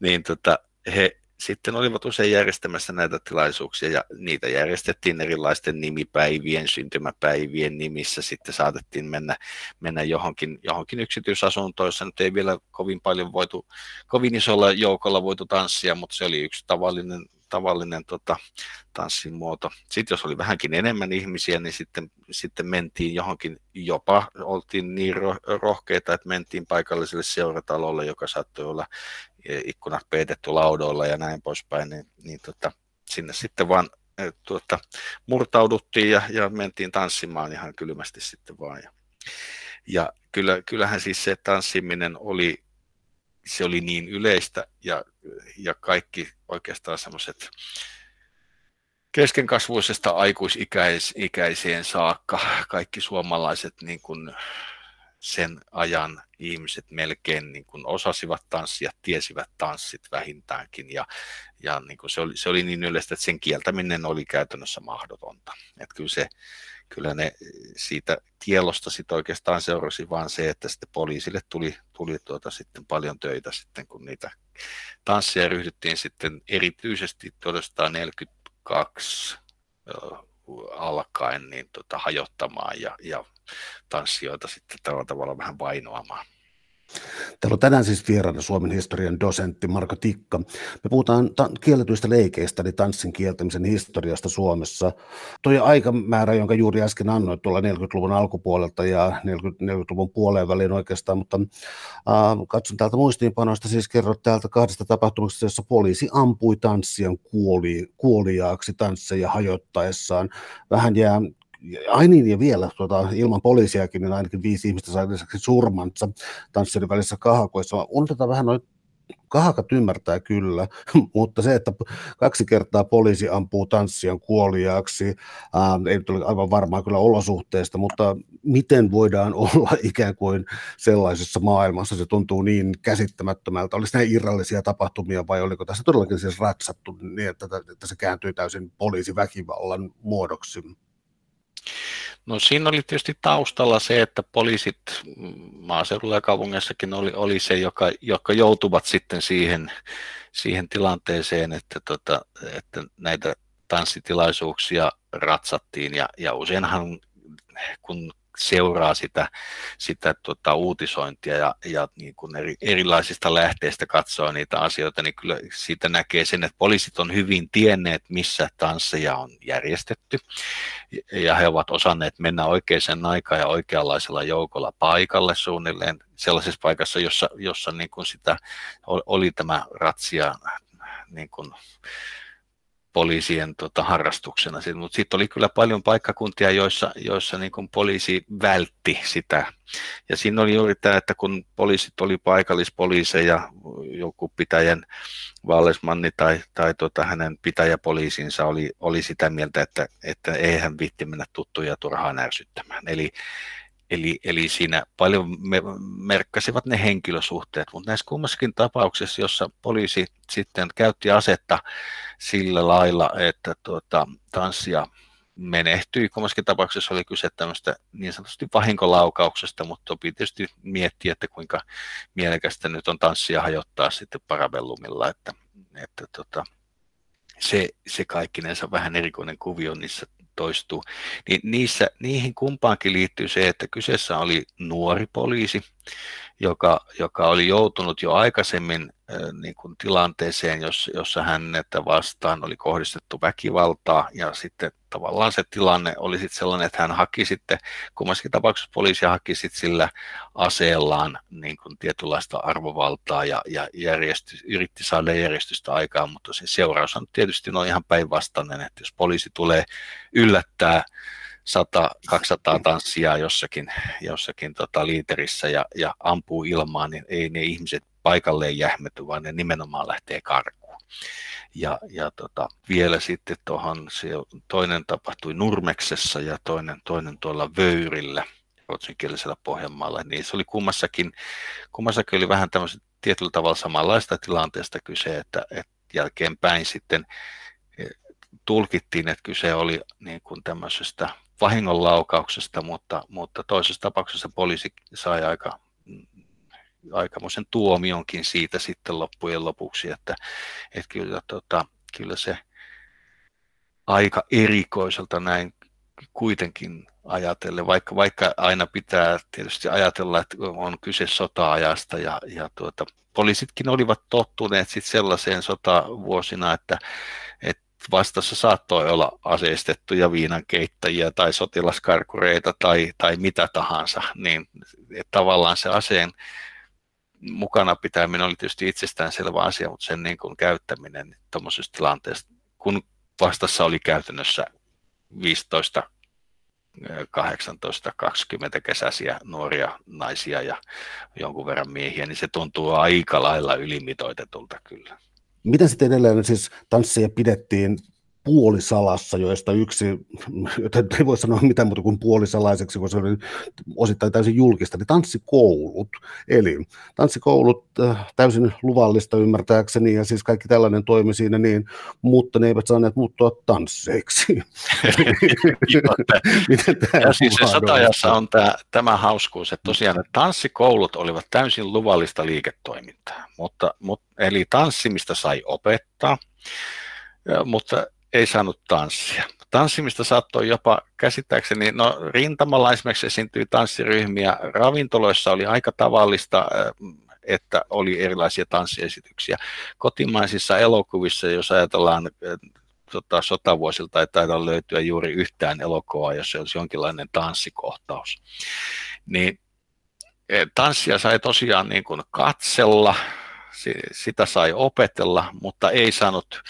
niin tota, he sitten olivat usein järjestämässä näitä tilaisuuksia ja niitä järjestettiin erilaisten nimipäivien, syntymäpäivien nimissä. Sitten saatettiin mennä, mennä johonkin, johonkin yksityisasuntoon, jossa nyt ei vielä kovin paljon voitu, kovin isolla joukolla voitu tanssia, mutta se oli yksi tavallinen tavallinen tota, tanssin muoto. Sitten jos oli vähänkin enemmän ihmisiä, niin sitten, sitten mentiin johonkin, jopa oltiin niin rohkeita, että mentiin paikalliselle seuratalolle, joka saattoi olla e, ikkunat peitetty laudoilla ja näin poispäin, niin, niin tota, sinne sitten vaan e, tuota, murtauduttiin ja, ja mentiin tanssimaan ihan kylmästi sitten vaan. Ja, ja kyllä, kyllähän siis se tanssiminen oli se oli niin yleistä ja, ja kaikki oikeastaan semmoiset keskenkasvuisesta aikuisikäiseen saakka kaikki suomalaiset niin kuin sen ajan ihmiset melkein niin kuin osasivat tanssia, tiesivät tanssit vähintäänkin ja, ja niin kuin se, oli, se oli niin yleistä, että sen kieltäminen oli käytännössä mahdotonta. Että kyllä se, kyllä ne siitä kielosta sitten oikeastaan seurasi vaan se, että sitten poliisille tuli, tuli tuota sitten paljon töitä sitten, kun niitä tansseja ryhdyttiin sitten erityisesti 1942 alkaen niin tota, hajottamaan ja, ja tanssijoita sitten tällä tavalla vähän vainoamaan. Täällä on tänään siis vieraana Suomen historian dosentti Marko Tikka. Me puhutaan ta- kielletyistä leikeistä, eli tanssin kieltämisen historiasta Suomessa. Tuo aikamäärä, jonka juuri äsken annoit tuolla 40-luvun alkupuolelta ja 40-luvun puoleen väliin oikeastaan, mutta äh, katson täältä muistiinpanoista, siis kerrot täältä kahdesta tapahtumasta, jossa poliisi ampui tanssijan kuoli, kuoliaaksi tansseja hajottaessaan. Vähän jää ai niin, ja vielä tuota, ilman poliisiakin, niin ainakin viisi ihmistä sai lisäksi surmansa tanssin välissä kahakoissa. Unohdetaan vähän noin kahakat ymmärtää kyllä, *laughs* mutta se, että kaksi kertaa poliisi ampuu tanssijan kuoliaaksi, ei tule aivan varmaa kyllä olosuhteesta, mutta miten voidaan *laughs* olla ikään kuin sellaisessa maailmassa, se tuntuu niin käsittämättömältä. Olisi näin irrallisia tapahtumia vai oliko tässä todellakin siis ratsattu niin, että, että se kääntyy täysin poliisiväkivallan muodoksi? No siinä oli tietysti taustalla se, että poliisit maaseudulla ja kaupungeissakin oli, oli se, joka, jotka joutuvat sitten siihen, siihen tilanteeseen, että, tota, että näitä tanssitilaisuuksia ratsattiin. Ja, ja useinhan kun seuraa sitä, sitä tota, uutisointia ja, ja niin kuin eri, erilaisista lähteistä katsoo niitä asioita, niin kyllä siitä näkee sen, että poliisit on hyvin tienneet, missä tansseja on järjestetty. Ja he ovat osanneet mennä oikeaan aikaan ja oikeanlaisella joukolla paikalle suunnilleen sellaisessa paikassa, jossa, jossa niin kuin sitä oli tämä ratsia niin kuin, poliisien tota, harrastuksena. Mutta sitten oli kyllä paljon paikkakuntia, joissa, joissa niin kun poliisi vältti sitä. Ja siinä oli juuri tämä, että kun poliisit oli paikallispoliiseja, joku pitäjän Vallesmanni tai, tai tota, hänen pitäjäpoliisinsa oli, oli sitä mieltä, että, että eihän vitti mennä tuttuja turhaan ärsyttämään. Eli Eli, eli siinä paljon me, merkkasivat ne henkilösuhteet, mutta näissä kummassakin tapauksessa, jossa poliisi sitten käytti asetta sillä lailla, että tuota, tanssia menehtyi. Kummassakin tapauksessa oli kyse tämmöistä niin sanotusti vahinkolaukauksesta, mutta sopii tietysti miettiä, että kuinka mielekästä nyt on tanssia hajottaa sitten parabellumilla, että, että tota, se, se kaikkinensa vähän erikoinen kuvio niissä toistuu, niin niissä, niihin kumpaankin liittyy se, että kyseessä oli nuori poliisi, joka, joka oli joutunut jo aikaisemmin niin kuin tilanteeseen, jossa, jossa hänettä vastaan oli kohdistettu väkivaltaa ja sitten tavallaan se tilanne oli sitten sellainen, että hän haki sitten, kummassakin tapauksessa poliisi haki sitten sillä aseellaan niin kuin tietynlaista arvovaltaa ja, ja järjestys, yritti saada järjestystä aikaan, mutta se seuraus on tietysti no ihan päinvastainen, että jos poliisi tulee yllättää 100-200 tanssia jossakin, jossakin tota liiterissä ja, ja ampuu ilmaan, niin ei ne ihmiset paikalleen jähmety, vaan ne nimenomaan lähtee karkuun. Ja, ja tota, vielä sitten tuohon, toinen tapahtui Nurmeksessa ja toinen, toinen tuolla Vöyrillä, ruotsinkielisellä Pohjanmaalla, niin se oli kummassakin, kummassakin oli vähän tämmöistä tietyllä tavalla samanlaista tilanteesta kyse, että, että jälkeenpäin sitten eh, tulkittiin, että kyse oli niin kuin tämmöisestä vahingonlaukauksesta, mutta, mutta toisessa tapauksessa poliisi sai aika aikamoisen tuomionkin siitä sitten loppujen lopuksi, että, että kyllä, tota, kyllä se aika erikoiselta näin kuitenkin ajatellen, vaikka, vaikka aina pitää tietysti ajatella, että on kyse sota-ajasta ja, ja tuota, poliisitkin olivat tottuneet sitten sellaiseen sotavuosina, että, että vastassa saattoi olla aseistettuja viinankeittäjiä tai sotilaskarkureita tai, tai mitä tahansa, niin tavallaan se aseen mukana pitäminen oli tietysti itsestäänselvä asia, mutta sen niin kuin käyttäminen tuommoisessa tilanteessa, kun vastassa oli käytännössä 15 18, 20 kesäisiä nuoria naisia ja jonkun verran miehiä, niin se tuntuu aika lailla ylimitoitetulta kyllä. Miten sitten edelleen siis tansseja pidettiin puolisalassa, joista yksi, ei voi sanoa mitään muuta kuin puolisalaiseksi, kun se oli osittain täysin julkista, niin tanssikoulut. Eli tanssikoulut äh, täysin luvallista ymmärtääkseni, ja siis kaikki tällainen toimi siinä niin, mutta ne eivät saaneet muuttua tansseiksi. *laughs* Miten tämä ja siis se satajassa on tämä, tämä hauskuus, että tosiaan että tanssikoulut olivat täysin luvallista liiketoimintaa, mutta, mutta, eli tanssimista sai opettaa, mutta ei saanut tanssia. Tanssimista saattoi jopa käsittääkseni, no rintamalla esimerkiksi esiintyi tanssiryhmiä, ravintoloissa oli aika tavallista, äh, että oli erilaisia tanssiesityksiä. Kotimaisissa elokuvissa, jos ajatellaan äh, tota, sotavuosilta, ei taida löytyä juuri yhtään elokuvaa, jos se olisi jonkinlainen tanssikohtaus. Niin äh, tanssia sai tosiaan niin kuin katsella, sitä sai opetella, mutta ei saanut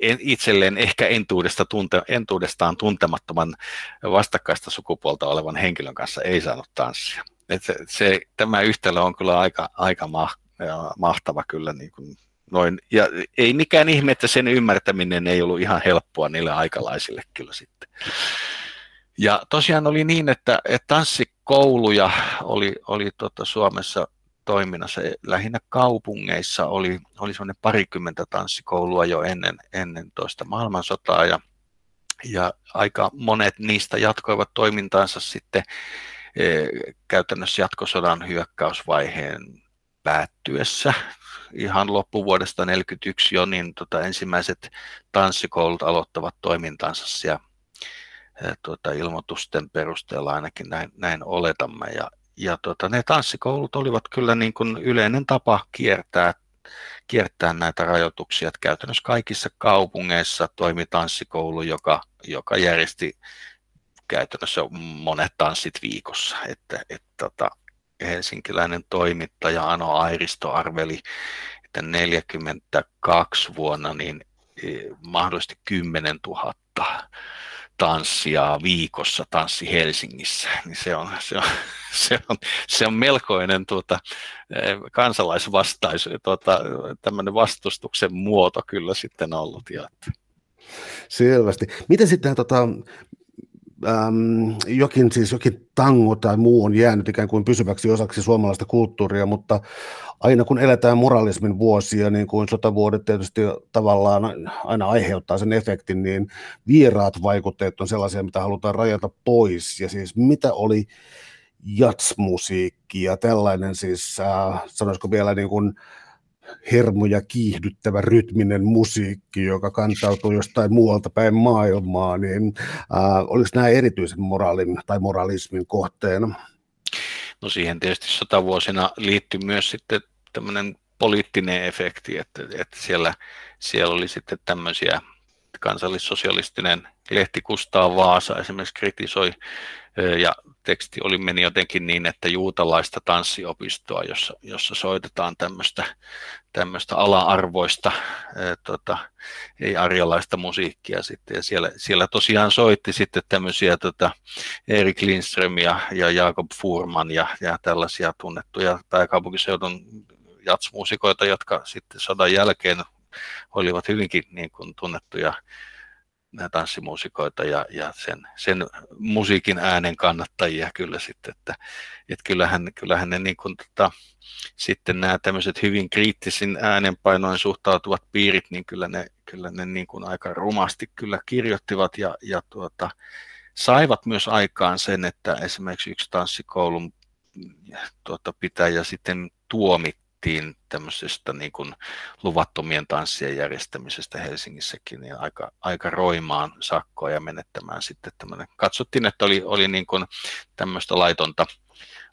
itselleen ehkä entuudesta tunte, entuudestaan tuntemattoman vastakkaista sukupuolta olevan henkilön kanssa ei saanut tanssia. Et se, se, tämä yhtälö on kyllä aika, aika mahtava kyllä niin kuin noin. Ja ei mikään ihme, että sen ymmärtäminen ei ollut ihan helppoa niille aikalaisille kyllä sitten. Ja tosiaan oli niin, että, että tanssikouluja oli, oli tota Suomessa toiminnassa. Lähinnä kaupungeissa oli, oli semmoinen parikymmentä tanssikoulua jo ennen, ennen toista maailmansotaa ja, ja aika monet niistä jatkoivat toimintaansa sitten e, käytännössä jatkosodan hyökkäysvaiheen päättyessä ihan loppuvuodesta 1941 jo, niin tota, ensimmäiset tanssikoulut aloittavat toimintansa ja e, tuota, ilmoitusten perusteella ainakin näin, näin oletamme. Ja, ja tota, ne tanssikoulut olivat kyllä niin kuin yleinen tapa kiertää, kiertää näitä rajoituksia. Että käytännössä kaikissa kaupungeissa toimi tanssikoulu, joka, joka järjesti käytännössä monet tanssit viikossa. Että, et, tota, helsinkiläinen toimittaja Ano Airisto arveli, että 42 vuonna niin e, mahdollisesti 10 000 tanssia viikossa tanssi Helsingissä, *laughs* niin se on, se on, *laughs* se on, se on melkoinen tuota, eh, kansalaisvastaisu, tuota, tämmöinen vastustuksen muoto kyllä sitten ollut. Ja, Selvästi. Miten sitten tota, äm, jokin, siis jokin tango tai muu on jäänyt ikään kuin pysyväksi osaksi suomalaista kulttuuria, mutta aina kun eletään moralismin vuosia, niin kuin sotavuodet tietysti tavallaan aina aiheuttaa sen efektin, niin vieraat vaikutteet on sellaisia, mitä halutaan rajata pois. Ja siis mitä oli jatsmusiikki ja tällainen siis, äh, sanoisiko vielä niin kuin, hermoja kiihdyttävä rytminen musiikki, joka kantautuu jostain muualta päin maailmaa, niin äh, oliko nämä erityisen moraalin tai moralismin kohteena? No siihen tietysti sotavuosina liittyy myös sitten tämmöinen poliittinen efekti, että, että siellä, siellä oli sitten tämmöisiä kansallissosialistinen lehti Kustaa Vaasa esimerkiksi kritisoi ja teksti oli meni jotenkin niin, että juutalaista tanssiopistoa, jossa, jossa soitetaan tämmöistä, tämmöistä ala-arvoista, tota, ei arjalaista musiikkia sitten. Ja siellä, siellä tosiaan soitti sitten tämmöisiä tota, Erik Lindström ja, ja Jakob Furman ja, ja tällaisia tunnettuja pääkaupunkiseudun jatsmuusikoita, jotka sitten sodan jälkeen olivat hyvinkin niin kuin tunnettuja tanssimuusikoita ja, ja sen, sen musiikin äänen kannattajia kyllä sitten, että, että kyllähän, kyllähän ne niin kuin, tota, sitten nämä tämmöiset hyvin kriittisin äänenpainoin suhtautuvat piirit, niin kyllä ne, kyllä ne niin kuin aika rumasti kyllä kirjoittivat ja, ja tuota, saivat myös aikaan sen, että esimerkiksi yksi tanssikoulun tuota, pitäjä sitten tuomitti puhuttiin tämmöisestä niin kuin luvattomien tanssien järjestämisestä Helsingissäkin, niin aika, aika roimaan sakkoa ja menettämään sitten tämmöinen. Katsottiin, että oli, oli niin kuin tämmöistä laitonta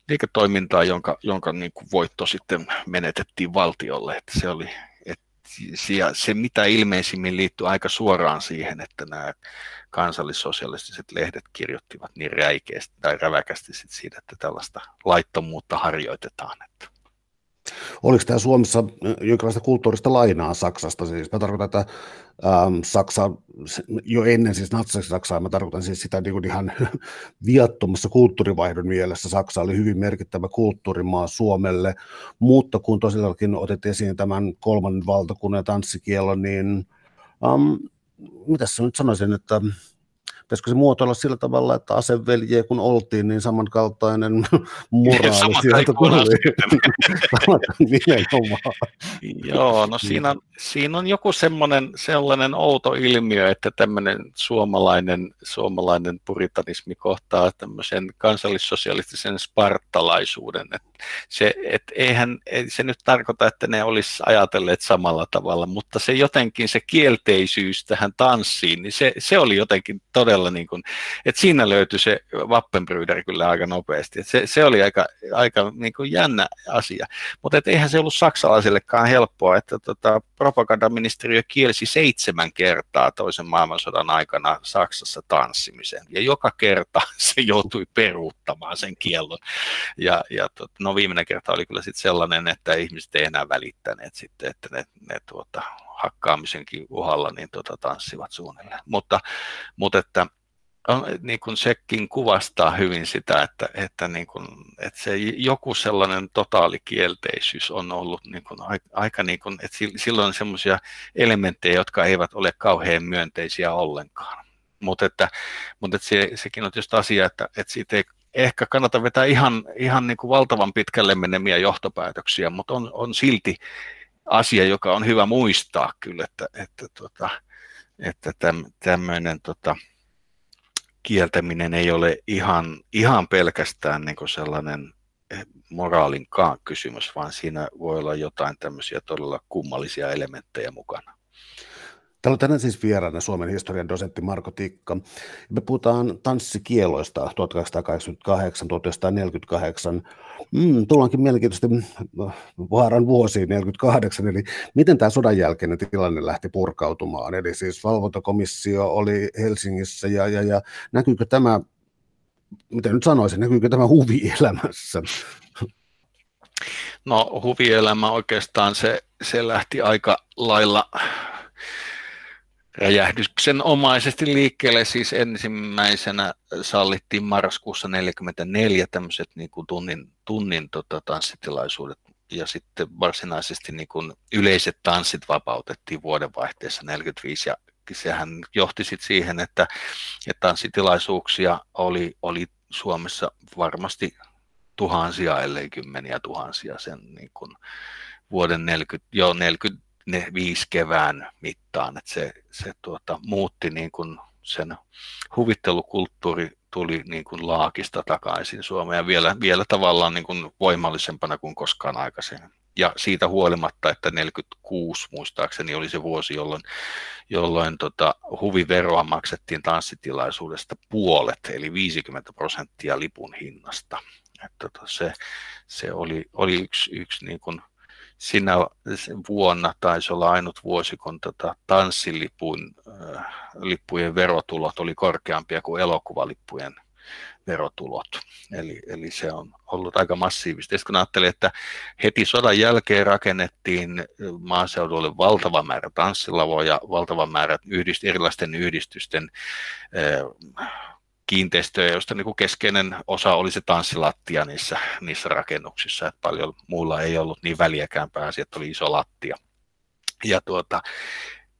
liiketoimintaa, jonka, jonka niin kuin voitto sitten menetettiin valtiolle. Että se oli, että se mitä ilmeisimmin liittyy aika suoraan siihen, että nämä kansallissosialistiset lehdet kirjoittivat niin räikeästi tai räväkästi siitä, että tällaista laittomuutta harjoitetaan. Oliko tämä Suomessa jonkinlaista kulttuurista lainaa Saksasta? Siis mä tarkoitan, että ähm, Saksa jo ennen siis natsiksi Saksaa, mä tarkoitan siis sitä niin kuin ihan *laughs* viattomassa kulttuurivaihdon mielessä. Saksa oli hyvin merkittävä kulttuurimaa Suomelle, mutta kun tosiaankin otettiin esiin tämän kolmannen valtakunnan tanssikielon, niin ähm, mitä nyt sanoisin, että pitäisikö se muotoilla sillä tavalla, että aseveljiä kun oltiin, niin samankaltainen *laughs* moraali sieltä tuli. *laughs* Joo, no siinä, siinä on joku semmoinen sellainen outo ilmiö, että tämmöinen suomalainen, suomalainen puritanismi kohtaa tämmöisen kansallissosialistisen spartalaisuuden. Et se, et eihän, ei se nyt tarkoita, että ne olisi ajatelleet samalla tavalla, mutta se jotenkin se kielteisyys tähän tanssiin, niin se, se oli jotenkin todella niin kuin, että siinä löytyi se Wappenbrüder kyllä aika nopeasti. Että se, se oli aika, aika niin kuin jännä asia. Mutta eihän se ollut saksalaisillekaan helppoa, että tota, propagandaministeriö kielsi seitsemän kertaa toisen maailmansodan aikana Saksassa tanssimisen. Ja joka kerta *laughs* se joutui peruuttamaan sen kiellon. Ja, ja tot, no viimeinen kerta oli kyllä sitten sellainen, että ihmiset ei enää välittäneet sitten, että ne, ne tuota, hakkaamisenkin uhalla niin tota, tanssivat suunnilleen. Mutta, mutta että niin kuin sekin kuvastaa hyvin sitä, että, että, niin kuin, että se joku sellainen totaalikielteisyys on ollut niin kuin, aika, niin kuin, että silloin on sellaisia elementtejä, jotka eivät ole kauhean myönteisiä ollenkaan. Mutta, että, mutta että se, sekin on tietysti asia, että, että siitä ei ehkä kannata vetää ihan, ihan niin kuin valtavan pitkälle menemiä johtopäätöksiä, mutta on, on silti asia, joka on hyvä muistaa kyllä, että, että, tota, että täm, tämmöinen tota, kieltäminen ei ole ihan, ihan pelkästään niin sellainen eh, moraalin kysymys, vaan siinä voi olla jotain tämmöisiä todella kummallisia elementtejä mukana. Täällä on tänään siis vieraana Suomen historian dosentti Marko Tikka. Me puhutaan tanssikieloista 1828-1948. Mm, tullaankin mielenkiintoisesti vaaran vuosiin 48, eli miten tämä sodan jälkeinen tilanne lähti purkautumaan. Eli siis valvontakomissio oli Helsingissä ja, ja, ja näkyykö tämä, miten nyt sanoisin, näkyykö tämä huvielämässä? No huvielämä oikeastaan se, se lähti aika lailla räjähdyksen omaisesti liikkeelle. Siis ensimmäisenä sallittiin marraskuussa 1944 tämmöiset niin kuin tunnin, tunnin tota, tanssitilaisuudet ja sitten varsinaisesti niin kuin yleiset tanssit vapautettiin vuodenvaihteessa 45 ja sehän johti sitten siihen, että, että tanssitilaisuuksia oli, oli Suomessa varmasti tuhansia, ellei kymmeniä tuhansia sen niin kuin vuoden 40, jo 40, ne viisi kevään mittaan, että se, se tuota, muutti niin kuin sen huvittelukulttuuri tuli niin kuin laakista takaisin Suomeen ja vielä, vielä tavallaan niin kuin voimallisempana kuin koskaan aikaisemmin. Ja siitä huolimatta, että 46 muistaakseni oli se vuosi, jolloin, jolloin tota, huviveroa maksettiin tanssitilaisuudesta puolet, eli 50 prosenttia lipun hinnasta. että tota se, se oli, oli yksi, yksi niin kuin, sinä vuonna taisi olla ainut vuosi, kun tota tanssilipun äh, lippujen verotulot oli korkeampia kuin elokuvalippujen verotulot. Eli, eli se on ollut aika massiivista. Sitten kun ajattelee, että heti sodan jälkeen rakennettiin maaseudulle valtava määrä tanssilavoja, valtava määrä yhdist, erilaisten yhdistysten äh, kiinteistöjä, joista niin kuin keskeinen osa oli se tanssilattia niissä, niissä rakennuksissa, että paljon muulla ei ollut niin väliäkään pääsi, että oli iso lattia. Ja tuota,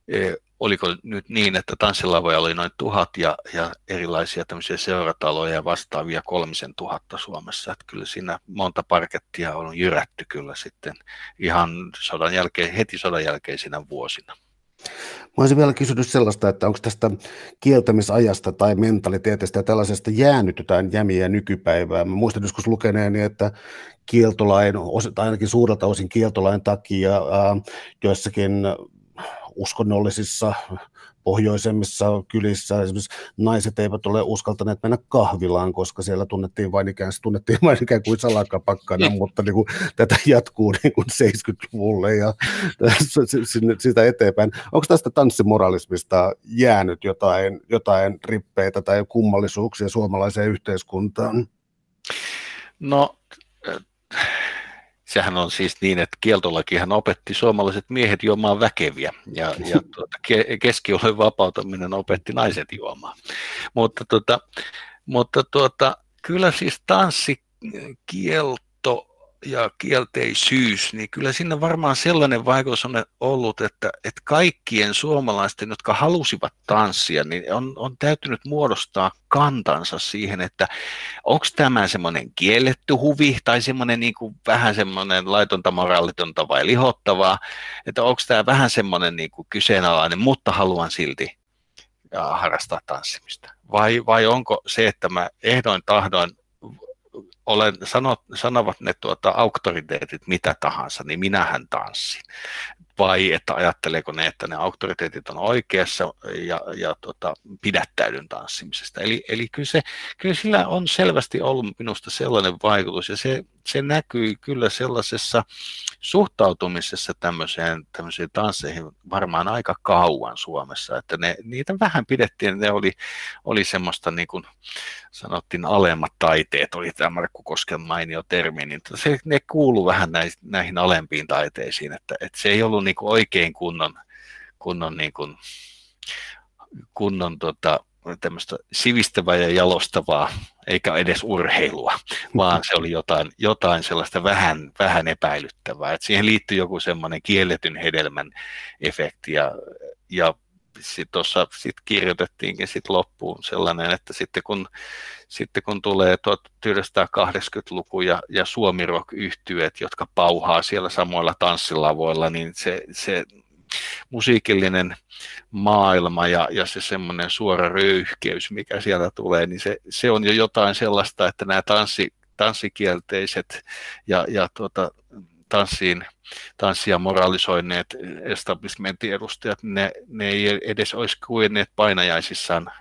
e, oliko nyt niin, että tanssilavoja oli noin tuhat ja, ja erilaisia tämmöisiä seurataloja ja vastaavia kolmisen tuhatta Suomessa. Että kyllä siinä monta parkettia on jyrätty kyllä sitten ihan sodan jälkeen, heti sodan jälkeisinä vuosina. Mä olisin vielä kysynyt sellaista, että onko tästä kieltämisajasta tai mentaliteetistä ja tällaisesta jäänyt jotain jämiä nykypäivää. Mä muistan joskus lukeneeni, että kieltolain, ainakin suurelta osin kieltolain takia joissakin uskonnollisissa pohjoisemmissa kylissä esimerkiksi naiset eivät ole uskaltaneet mennä kahvilaan, koska siellä tunnettiin vain ikään, tunnettiin vain ikään kuin salakapakkana, niin. mutta niin kuin, tätä jatkuu niin kuin 70-luvulle ja sitä eteenpäin. Onko tästä tanssimoralismista jäänyt jotain, jotain rippeitä tai kummallisuuksia suomalaiseen yhteiskuntaan? No sehän on siis niin, että kieltolakihan opetti suomalaiset miehet juomaan väkeviä ja, ja *laughs* tuota, ke, keskioluen vapautuminen opetti naiset juomaan. Mutta, tuota, mutta tuota, kyllä siis tanssikielto ja kielteisyys, niin kyllä siinä varmaan sellainen vaikutus on ollut, että, että kaikkien suomalaisten, jotka halusivat tanssia, niin on, on täytynyt muodostaa kantansa siihen, että onko tämä semmoinen kielletty huvi tai semmoinen niin kuin vähän semmoinen laitonta, moraalitonta vai lihottavaa, että onko tämä vähän semmoinen niin kuin kyseenalainen, mutta haluan silti harrastaa tanssimista. Vai, vai onko se, että mä ehdoin tahdoin olen, sanot, sanovat ne tuota, auktoriteetit mitä tahansa, niin minähän tanssin. Vai että ajatteleeko ne, että ne auktoriteetit on oikeassa ja, ja tuota, pidättäydyn tanssimisesta. Eli, eli kyllä, se, kyllä sillä on selvästi ollut minusta sellainen vaikutus ja se, se näkyy kyllä sellaisessa suhtautumisessa tämmöiseen, tämmöisiin tansseihin varmaan aika kauan Suomessa, että ne, niitä vähän pidettiin, ne oli, oli semmoista niin kuin sanottiin alemmat taiteet, oli tämä Markku Kosken mainio termi, niin se, ne kuuluu vähän näihin, näihin alempiin taiteisiin, että, että se ei ollut niin kuin oikein kunnon, kunnon, niin kuin, kunnon tota, tämmöistä sivistävää ja jalostavaa, eikä edes urheilua, vaan se oli jotain, jotain sellaista vähän, vähän epäilyttävää. että siihen liittyy joku semmoinen kielletyn hedelmän efekti ja, ja tuossa sit kirjoitettiinkin sit loppuun sellainen, että sitten kun, sitten kun tulee 1980-luku ja, ja suomi rock yhtyöt, jotka pauhaa siellä samoilla tanssilavoilla, niin se, se musiikillinen maailma ja, ja se semmoinen suora röyhkeys, mikä sieltä tulee, niin se, se on jo jotain sellaista, että nämä tanssi, tanssikielteiset ja, ja tuota, tanssiin, tanssia moralisoineet establishmentin edustajat, ne, ne ei edes olisi kuinneet painajaisissaan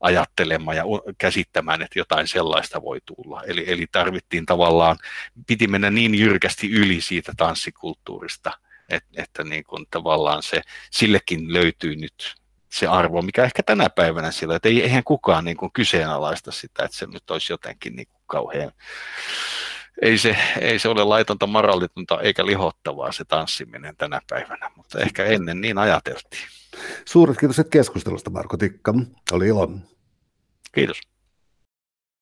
ajattelemaan ja käsittämään, että jotain sellaista voi tulla. Eli, eli tarvittiin tavallaan, piti mennä niin jyrkästi yli siitä tanssikulttuurista, että, että niin kuin tavallaan se, sillekin löytyy nyt se arvo, mikä ehkä tänä päivänä sillä, että ei, eihän kukaan niin kuin kyseenalaista sitä, että se nyt olisi jotenkin niin kuin kauhean, ei se, ei se ole laitonta, moralitonta eikä lihottavaa se tanssiminen tänä päivänä, mutta ehkä ennen niin ajateltiin. Suuret kiitos keskustelusta Marko Tikka, oli ilo. Kiitos.